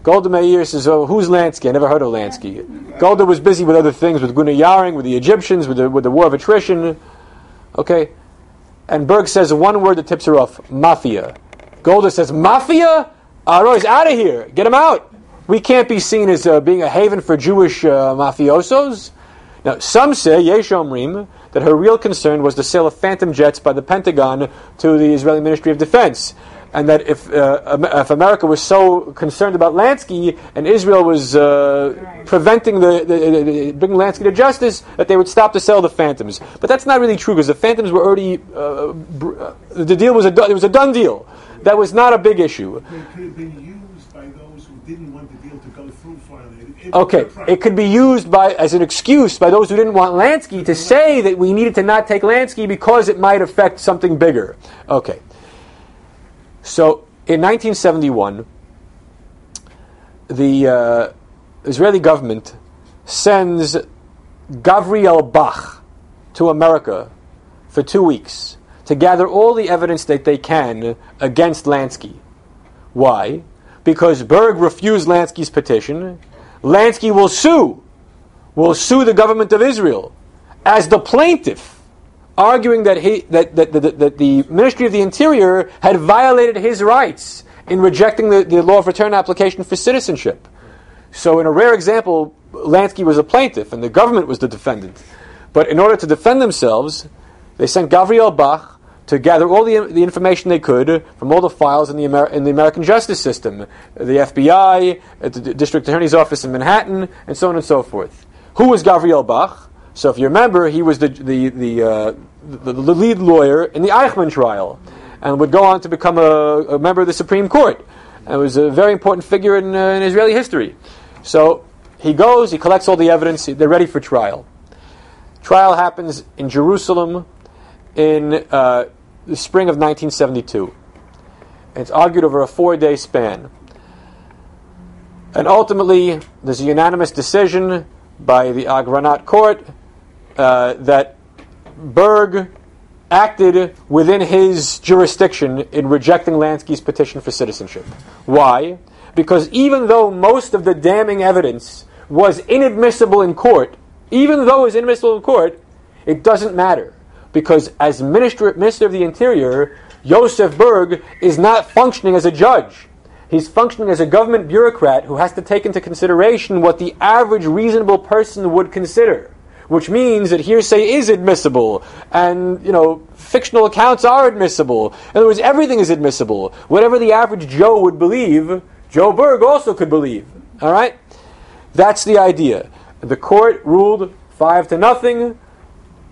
Golda Meir says, "Oh, who's Lansky? I never heard of Lansky." Golda was busy with other things, with Gunnar Jarring, with the Egyptians, with the, with the war of attrition. Okay, and Burg says one word that tips her off: mafia. Golda says, "Mafia? Aroy's out of here. Get him out. We can't be seen as uh, being a haven for Jewish uh, mafiosos." Now, some say, Yesh Omrim, that her real concern was the sale of phantom jets by the Pentagon to the Israeli Ministry of Defense and that if uh, if America was so concerned about Lansky and Israel was uh, preventing the, the, the, bringing Lansky to justice, that they would stop to sell the Phantoms. But that's not really true because the Phantoms were already uh, br- uh, the deal was a do- it was a done deal. That was not a big issue. They could have been used by those who didn't want the deal to go through finally. It- Okay, it could be used by as an excuse by those who didn't want Lansky to say that we needed to not take Lansky because it might affect something bigger. Okay. So in 1971, the uh, Israeli government sends Gavriel Bach to America for two weeks to gather all the evidence that they can against Lansky. Why? Because Burg refused Lansky's petition. Lansky will sue, will sue the government of Israel as the plaintiff, arguing that, he, that, that, that, that the Ministry of the Interior had violated his rights in rejecting the, the law of return application for citizenship. So, in a rare example, Lansky was a plaintiff and the government was the defendant. But in order to defend themselves, they sent Gabriel Bach to gather all the, the information they could from all the files in the, Amer- in the American justice system, the FBI, the D- district attorney's office in Manhattan, and so on and so forth. Who was Gabriel Bach? So, if you remember, he was the, the, the, uh, the, the lead lawyer in the Eichmann trial and would go on to become a, a member of the Supreme Court. And was a very important figure in, uh, in Israeli history. So he goes, he collects all the evidence, they're ready for trial. Trial happens in Jerusalem in uh, the spring of 1972. It's argued over a four day span. And ultimately, there's a unanimous decision by the Agranat court uh, that Burg acted within his jurisdiction in rejecting Lansky's petition for citizenship. Why? Because even though most of the damning evidence was inadmissible in court, even though it was inadmissible in court, it doesn't matter. Because as Minister, Minister of the Interior, Josef Burg is not functioning as a judge. He's functioning as a government bureaucrat who has to take into consideration what the average reasonable person would consider, which means that hearsay is admissible, and you know fictional accounts are admissible. In other words, everything is admissible. Whatever the average Joe would believe, Joe Burg also could believe. All right, that's the idea. The court ruled five to nothing.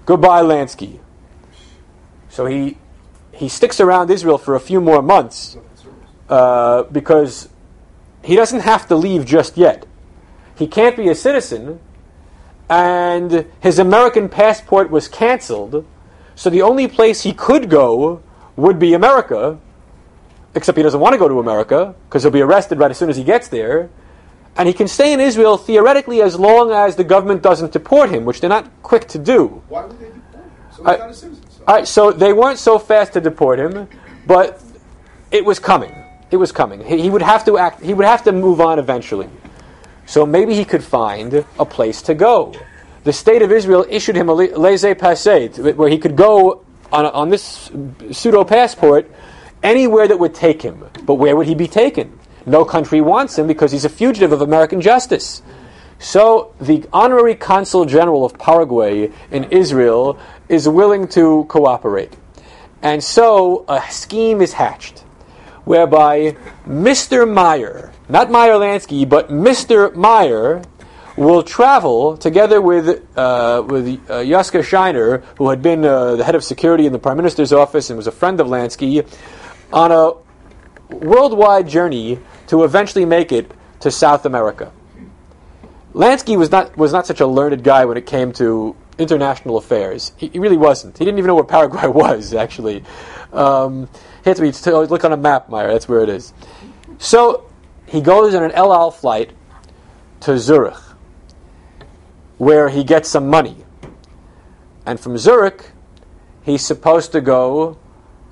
Goodbye, Lansky. So he he sticks around Israel for a few more months uh, because he doesn't have to leave just yet. He can't be a citizen, and his American passport was canceled, so the only place he could go would be America, except he doesn't want to go to America because he'll be arrested right as soon as he gets there. And he can stay in Israel theoretically as long as the government doesn't deport him, which they're not quick to do. Why would they deport him? So he's I- not a citizen. So. All right, so they weren't so fast to deport him, but it was coming. It was coming. He, he would have to act. He would have to move on eventually. So maybe he could find a place to go. The state of Israel issued him a laissez-passer, where he could go on, on this pseudo passport anywhere that would take him. But where would he be taken? No country wants him because he's a fugitive of American justice. So the honorary consul general of Paraguay in Israel is willing to cooperate. And so a scheme is hatched whereby Mr. Meyer, not Meyer Lansky, but Mr. Meyer, will travel together with uh, with uh, Yaska Shiner, who had been uh, the head of security in the prime minister's office and was a friend of Lansky, on a worldwide journey to eventually make it to South America. Lansky was not was not such a learned guy when it came to international affairs. He, he really wasn't. He didn't even know where Paraguay was. Actually, um, to be to look on a map, Meyer. That's where it is. So he goes on an El Al flight to Zurich, where he gets some money, and from Zurich, he's supposed to go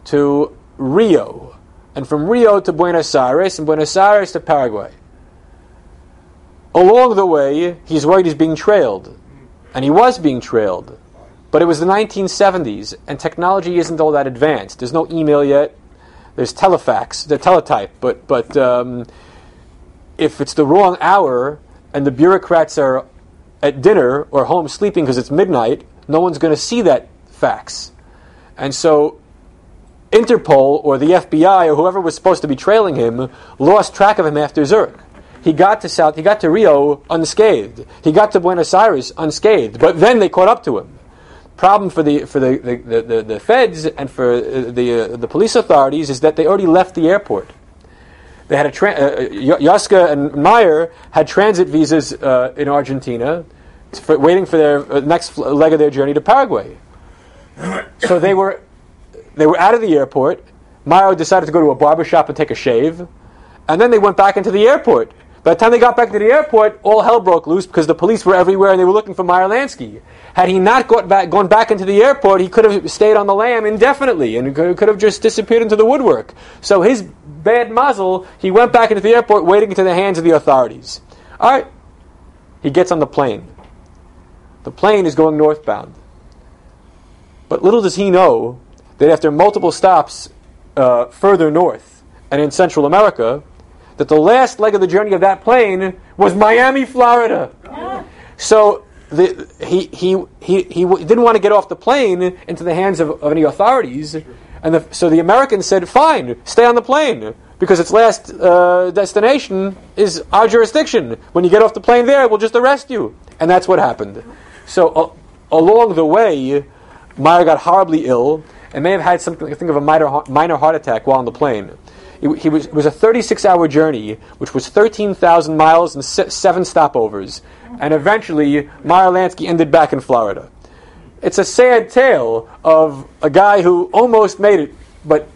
to Rio, and from Rio to Buenos Aires, and Buenos Aires to Paraguay. Along the way, he's worried he's being trailed. And he was being trailed. But it was the 1970s, and technology isn't all that advanced. There's no email yet. There's telefax, the teletype. But, but um, if it's the wrong hour and the bureaucrats are at dinner or home sleeping because it's midnight, no one's going to see that fax. And so Interpol or the FBI or whoever was supposed to be trailing him lost track of him after Zurich. He got to South, he got to Rio unscathed. He got to Buenos Aires unscathed. But then they caught up to him. Problem for the for the the, the, the, feds and for uh, the uh, the police authorities is that they already left the airport. They had a tra- uh, uh, Yaska and Meyer had transit visas uh, in Argentina, for, waiting for their uh, next leg of their journey to Paraguay. So they were they were out of the airport. Meyer decided to go to a barber shop and take a shave, and then they went back into the airport. By the time they got back to the airport, all hell broke loose because the police were everywhere and they were looking for Meyer Lansky. Had he not got back, gone back into the airport, he could have stayed on the lam indefinitely and could, have just disappeared into the woodwork. So his bad muzzle, he went back into the airport waiting into the hands of the authorities. All right, he gets on the plane. The plane is going northbound. But little does he know that after multiple stops uh, further north and in Central America, that the last leg of the journey of that plane was Miami, Florida. So the, he, he, he, he didn't want to get off the plane into the hands of, of any authorities. And the, so the Americans said, fine, stay on the plane. Because its last uh, destination is our jurisdiction. When you get off the plane there, we'll just arrest you. And that's what happened. So uh, along the way, Meyer got horribly ill and may have had something, I think of a minor, minor heart attack while on the plane. It, he was, it was a 36 hour journey, which was 13,000 miles and se- seven stopovers. And eventually, Meyer Lansky ended back in Florida. It's a sad tale of a guy who almost made it, but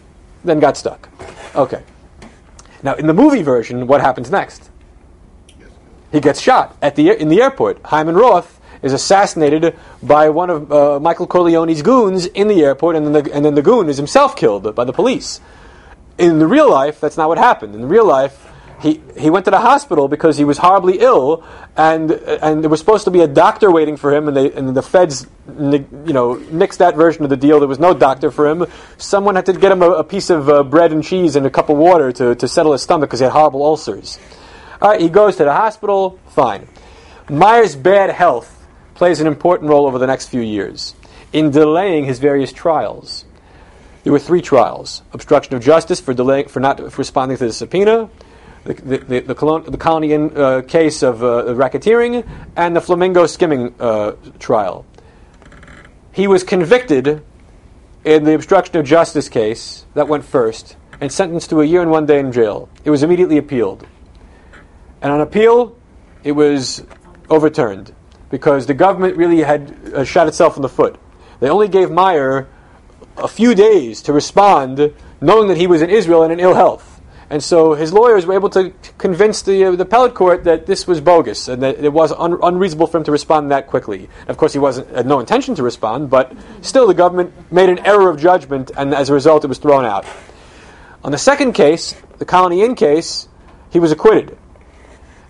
then got stuck. Okay. Now, in the movie version, what happens next? He gets shot at the in the airport. Hyman Roth is assassinated by one of uh, Michael Corleone's goons in the airport, and then the, and then the goon is himself killed by the police. In the real life, that's not what happened. In the real life, he, he went to the hospital because he was horribly ill, and and there was supposed to be a doctor waiting for him, and they and the feds, you know, nixed that version of the deal. There was no doctor for him. Someone had to get him a, a piece of uh, bread and cheese and a cup of water to, to settle his stomach because he had horrible ulcers. All right, he goes to the hospital. Fine. Meyer's bad health plays an important role over the next few years in delaying his various trials. There were three trials: obstruction of justice for delaying for not responding to the subpoena, the the, the, the, colon, colony in, uh, case of uh, racketeering, and the flamingo skimming uh, trial. He was convicted in the obstruction of justice case that went first and sentenced to a year and one day in jail. It was immediately appealed, and on appeal, it was overturned because the government really had uh, shot itself in the foot. They only gave Meyer a few days to respond, knowing that he was in Israel and in ill health. And so his lawyers were able to convince the, uh, the appellate court that this was bogus and that it was un- unreasonable for him to respond that quickly. Of course, he wasn't had no intention to respond, but still, the government made an error of judgment, and as a result, it was thrown out. On the second case, the Colony Inn case, he was acquitted.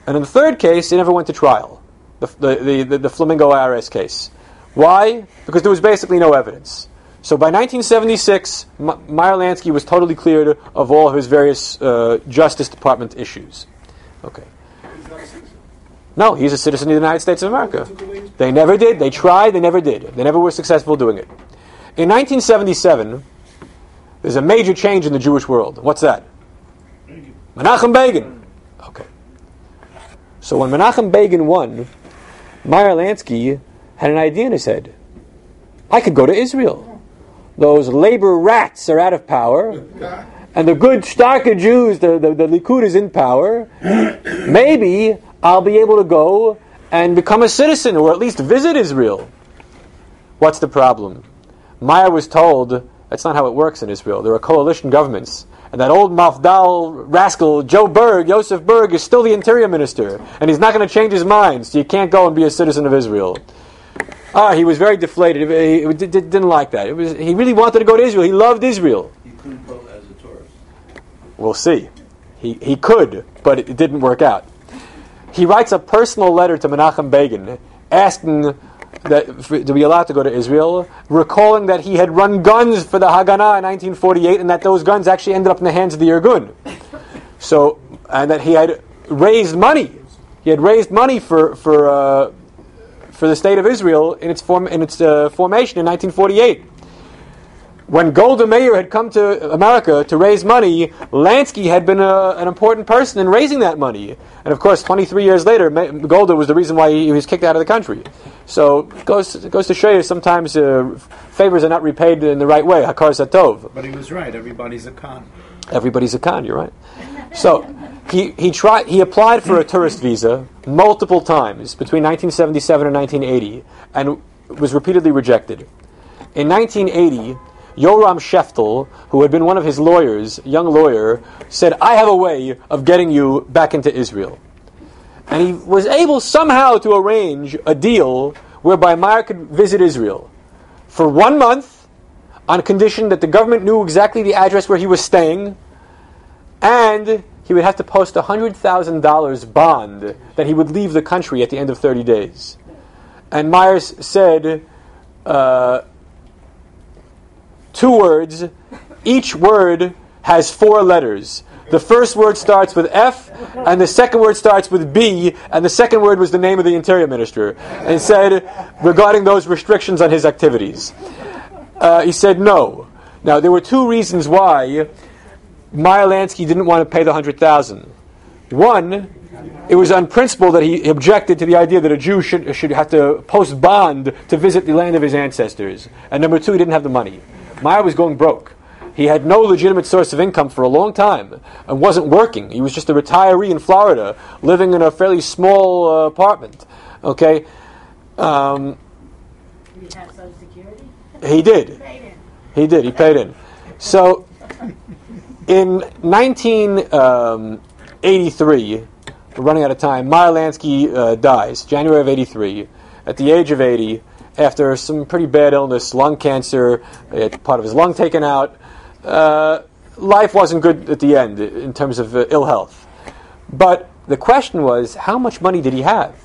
And in the third case, he never went to trial. The, the, the, the, the Flamingo IRS case. Why? Because there was basically no evidence. So by 1976, M- Meyer Lansky was totally cleared of all of his various uh, Justice Department issues. Okay. No, he's a citizen of the United States of America. They never did. They tried. They never did. They never were successful doing it. In 1977, there's a major change in the Jewish world. What's that? Menachem Begin. Okay. So when Menachem Begin won, Meyer Lansky had an idea in his head. I could go to Israel. Those labor rats are out of power, and the good shtarker Jews, the, the, the Likud is in power. Maybe I'll be able to go and become a citizen, or at least visit Israel. What's the problem? Meyer was told that's not how it works in Israel. There are coalition governments. And that old Mafdal rascal, Joe Burg, Joseph Burg, is still the interior minister. And he's not going to change his mind, so you can't go and be a citizen of Israel. Ah, he was very deflated. He, he did, didn't like that. It was, he really wanted to go to Israel. He loved Israel. He couldn't go as a tourist. We'll see. He, he could, but it, it didn't work out. He writes a personal letter to Menachem Begin asking that for, to be allowed to go to Israel, recalling that he had run guns for the Haganah in 1948 and that those guns actually ended up in the hands of the Irgun. So, and that he had raised money. He had raised money for for uh, for the state of Israel in its form in its uh, formation in 1948. When Golda Meir had come to America to raise money, Lansky had been a, an important person in raising that money. And of course, 23 years later, Ma- Golda was the reason why he was kicked out of the country. So it goes, it goes to show you sometimes uh, favors are not repaid in the right way. Hakaras Hatov. But he was right. Everybody's a con. Everybody's a con. You're right. So he he tried. He applied for a tourist visa multiple times between 1977 and 1980, and was repeatedly rejected. In 1980, Yoram Sheftel, who had been one of his lawyers, young lawyer, said, "I have a way of getting you back into Israel." And he was able somehow to arrange a deal whereby Meyer could visit Israel for one month on condition that the government knew exactly the address where he was staying, and he would have to post a $100,000 bond that he would leave the country at the end of 30 days. And Myers said uh, two words, each word has four letters. The first word starts with F, and the second word starts with B, and the second word was the name of the interior minister. And said, regarding those restrictions on his activities, uh, he said no. Now, there were two reasons why Meyer Lansky didn't want to pay the 100000 One, it was on principle that he objected to the idea that a Jew should, should have to post bond to visit the land of his ancestors. And number two, he didn't have the money. Meyer was going broke. He had no legitimate source of income for a long time and wasn't working. He was just a retiree in Florida, living in a fairly small uh, apartment. Okay? Um, You have social security? he did. Paid in. He did. He paid in. So, in 1983, we're running out of time. Meyer Lansky uh, dies January of '83 at the age of 80 after some pretty bad illness, lung cancer, part of his lung taken out. Uh, life wasn't good at the end in terms of uh, ill health. But the question was, how much money did he have?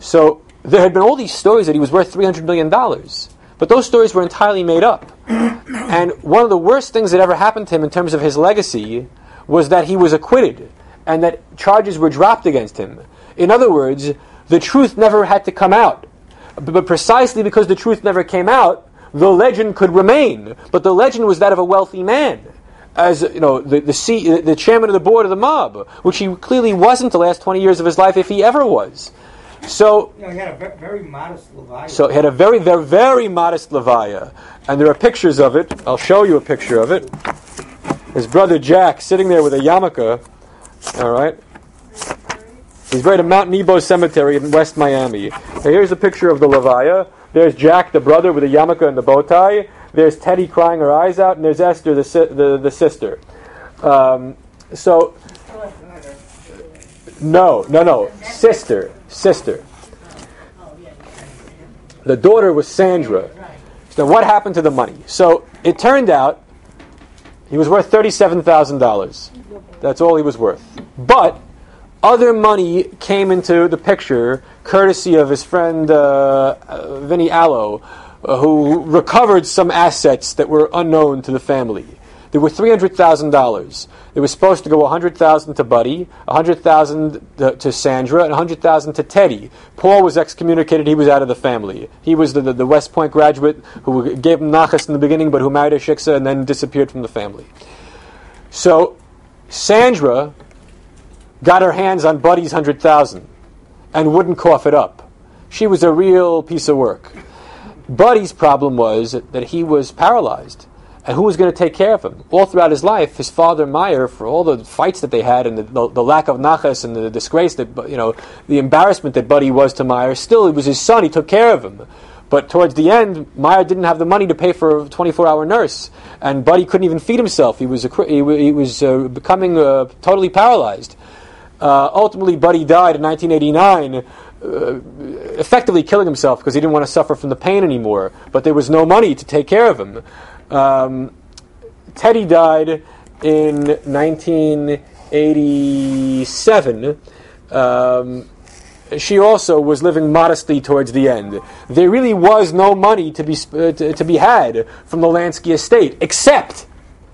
So there had been all these stories that he was worth $300 million, but those stories were entirely made up. and one of the worst things that ever happened to him in terms of his legacy was that he was acquitted and that charges were dropped against him. In other words, the truth never had to come out. But precisely because the truth never came out, the legend could remain. But the legend was that of a wealthy man. As you know, the the, C, the chairman of the board of the mob, which he clearly wasn't the last twenty years of his life, if he ever was. So, You know, he had a ve- very modest levaya. so he had a very, very, very modest levaya, and there are pictures of it. I'll show you a picture of it. His brother Jack sitting there with a yarmulke. All right. He's buried at Mount Nebo Cemetery in West Miami. Now here's a picture of the levaya. There's Jack, the brother, with a yarmulke and the bow tie. There's Teddy crying her eyes out, and there's Esther, the si- the, the sister. Um, so, no, no, no, sister, sister. The daughter was Sandra. So what happened to the money? So it turned out he was worth thirty-seven thousand dollars. That's all he was worth. But other money came into the picture, courtesy of his friend uh, Vinny Alo, uh, who recovered some assets that were unknown to the family. There were three hundred thousand dollars. It was supposed to go a hundred thousand to Buddy, a hundred thousand to Sandra, and a hundred thousand to Teddy. Paul was excommunicated; he was out of the family. He was the, the, the West Point graduate who gave him nachas in the beginning, but who married a shiksa and then disappeared from the family. So, Sandra got her hands on Buddy's hundred thousand and wouldn't cough it up. She was a real piece of work. Buddy's problem was that he was paralyzed. And who was going to take care of him? All throughout his life, his father Meyer, for all the fights that they had and the, the, the lack of nachas and the disgrace that, you know, the embarrassment that Buddy was to Meyer, still, it was his son. He took care of him. But towards the end, Meyer didn't have the money to pay for a 24-hour nurse, and Buddy couldn't even feed himself. He was a, he, he was uh, becoming uh, totally paralyzed. Uh, ultimately, Buddy died in 1989, uh, effectively killing himself because he didn't want to suffer from the pain anymore. But there was no money to take care of him. Um, Teddy died in 1987. Um, she also was living modestly towards the end. There really was no money to be uh, to, to be had from the Lansky estate, except,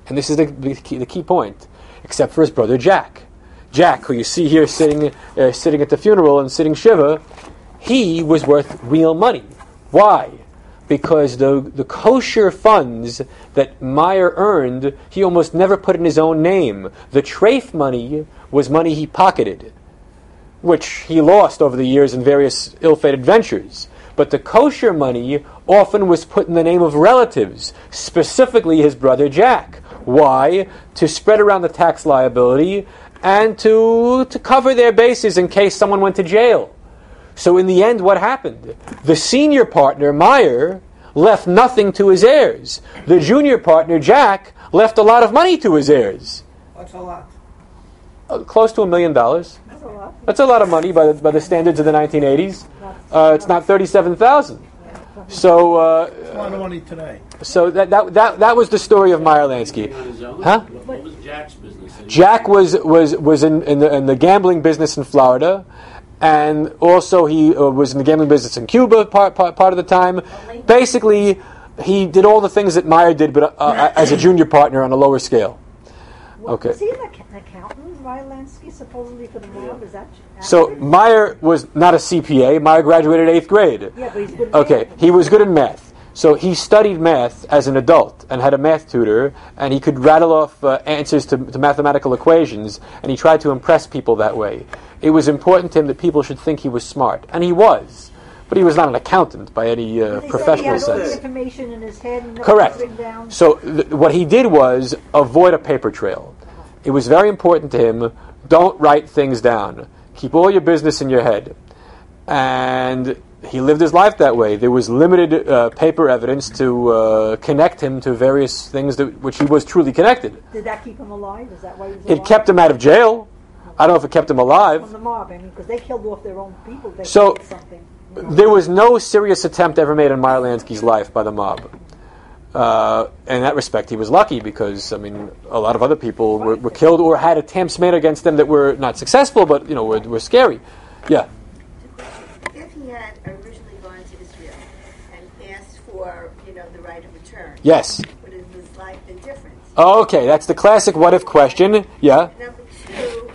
and this is the, the, key, the key point, except for his brother Jack. Jack, who you see here sitting uh, sitting at the funeral and sitting shiva, he was worth real money. Why? Because the the kosher funds that Meyer earned, he almost never put in his own name. The trafe money was money he pocketed which he lost over the years in various ill-fated ventures. But the kosher money often was put in the name of relatives, specifically his brother Jack. Why? To spread around the tax liability and to, to cover their bases in case someone went to jail. So in the end, what happened? The senior partner, Meyer, left nothing to his heirs. The junior partner, Jack, left a lot of money to his heirs. What's a lot? Uh, close to a million dollars. That's a lot. That's a lot of money by the, by the standards of the 1980s. Uh, it's not 37,000. So, uh, A lot of money today. so that, that, that, that was the story of Meyer Lansky. On his own? Huh? What what was Jack's business? Jack was, was, was in, in, the, in the gambling business in Florida, and also he uh, was in the gambling business in Cuba part, part, part of the time. Basically, he did all the things that Meyer did, but uh, as a junior partner on a lower scale. Okay. Was he an accountant, Meyer Lansky, supposedly for the mob? Is that So? Meyer was not a CPA. Meyer graduated eighth grade. Yeah, but he's good. Okay, math. he was good in math. So he studied math as an adult and had a math tutor, and he could rattle off uh, answers to, to mathematical equations, and he tried to impress people that way. It was important to him that people should think he was smart, and he was, but he was not an accountant by any uh, professional he had all the sense. information in his head. And Correct. Down. So th- what he did was avoid a paper trail. It was very important to him. Don't write things down. Keep all your business in your head. And he lived his life that way. There was limited uh, paper evidence to uh, connect him to various things that, which he was truly connected. Did that keep him alive? Is that why he was It alive? kept him out of jail. I don't know if it kept him alive. from the mob. I mean, because they killed off their own people. They So- killed something. There was no serious attempt ever made on Meyer Lansky's life by the mob. uh, in that respect, he was lucky because I mean, a lot of other people were, were killed or had attempts made against them that were not successful, but you know, were, were scary. Yeah. If he had originally gone to Israel and asked for, you know, the right of return, Yes. would have his life been different? Oh, okay, that's the classic what if question. Yeah. Number two,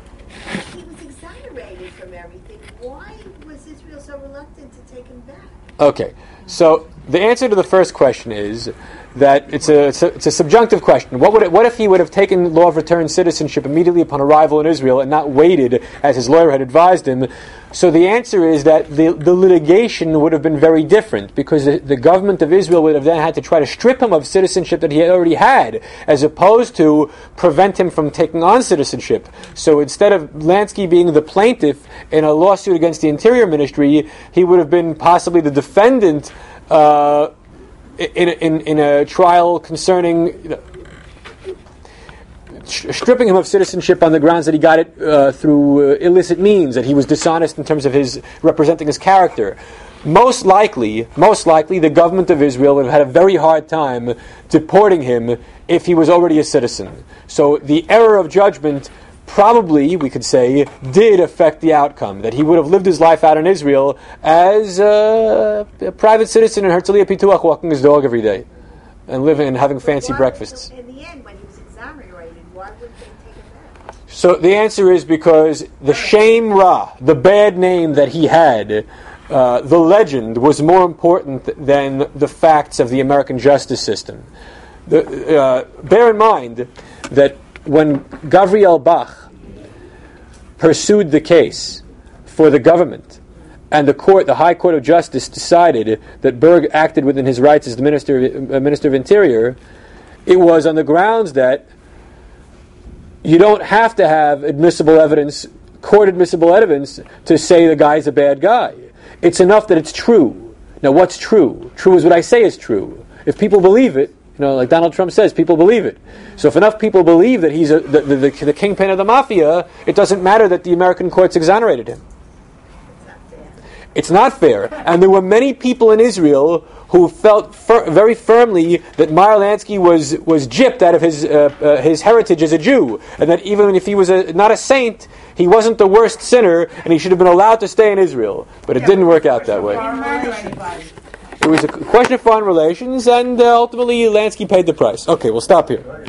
he was exonerated from everything. Why was Israel so reluctant to take him back? Okay. So the answer to the first question is that it's a, it's a, it's a subjunctive question. What, would it, what if he would have taken law of return citizenship immediately upon arrival in Israel and not waited as his lawyer had advised him? So the answer is that the, the litigation would have been very different because the, the government of Israel would have then had to try to strip him of citizenship that he had already had, as opposed to prevent him from taking on citizenship. So instead of Lansky being the plaintiff in a lawsuit against the Interior Ministry, he would have been possibly the defendant. Uh, in, in, in a trial concerning stripping him of citizenship on the grounds that he got it uh, through uh, illicit means, that he was dishonest in terms of his representing his character. Most likely, most likely, the government of Israel would have had a very hard time deporting him if he was already a citizen. So the error of judgment probably, we could say, did affect the outcome. That he would have lived his life out in Israel as uh, a private citizen in Herzliya Pituach, walking his dog every day, and living and having fancy breakfasts. So in the end, when he was exonerated, why would they take him back? So the answer is because the shem ra, the bad name that he had, uh, the legend was more important than the facts of the American justice system. The, uh, bear in mind that when Gavriel Bach pursued the case for the government, and the court, the High Court of Justice, decided that Burg acted within his rights as the Minister, uh, Minister of Interior, it was on the grounds that you don't have to have admissible evidence, court admissible evidence, to say the guy's a bad guy. It's enough that it's true. Now, what's true? True is what I say is true. If people believe it, you know, like Donald Trump says, people believe it. So if enough people believe that he's a, the, the, the, kingpin of the mafia, it doesn't matter that the American courts exonerated him. It's not fair. It's not fair. And there were many people in Israel who felt fir- very firmly that Meyer Lansky was, was gypped out of his, uh, uh, his heritage as a Jew. And that even if he was a, not a saint, he wasn't the worst sinner and he should have been allowed to stay in Israel. But it didn't work out that way. It was a question of foreign relations, and uh, ultimately Lansky paid the price. Okay, we'll stop here.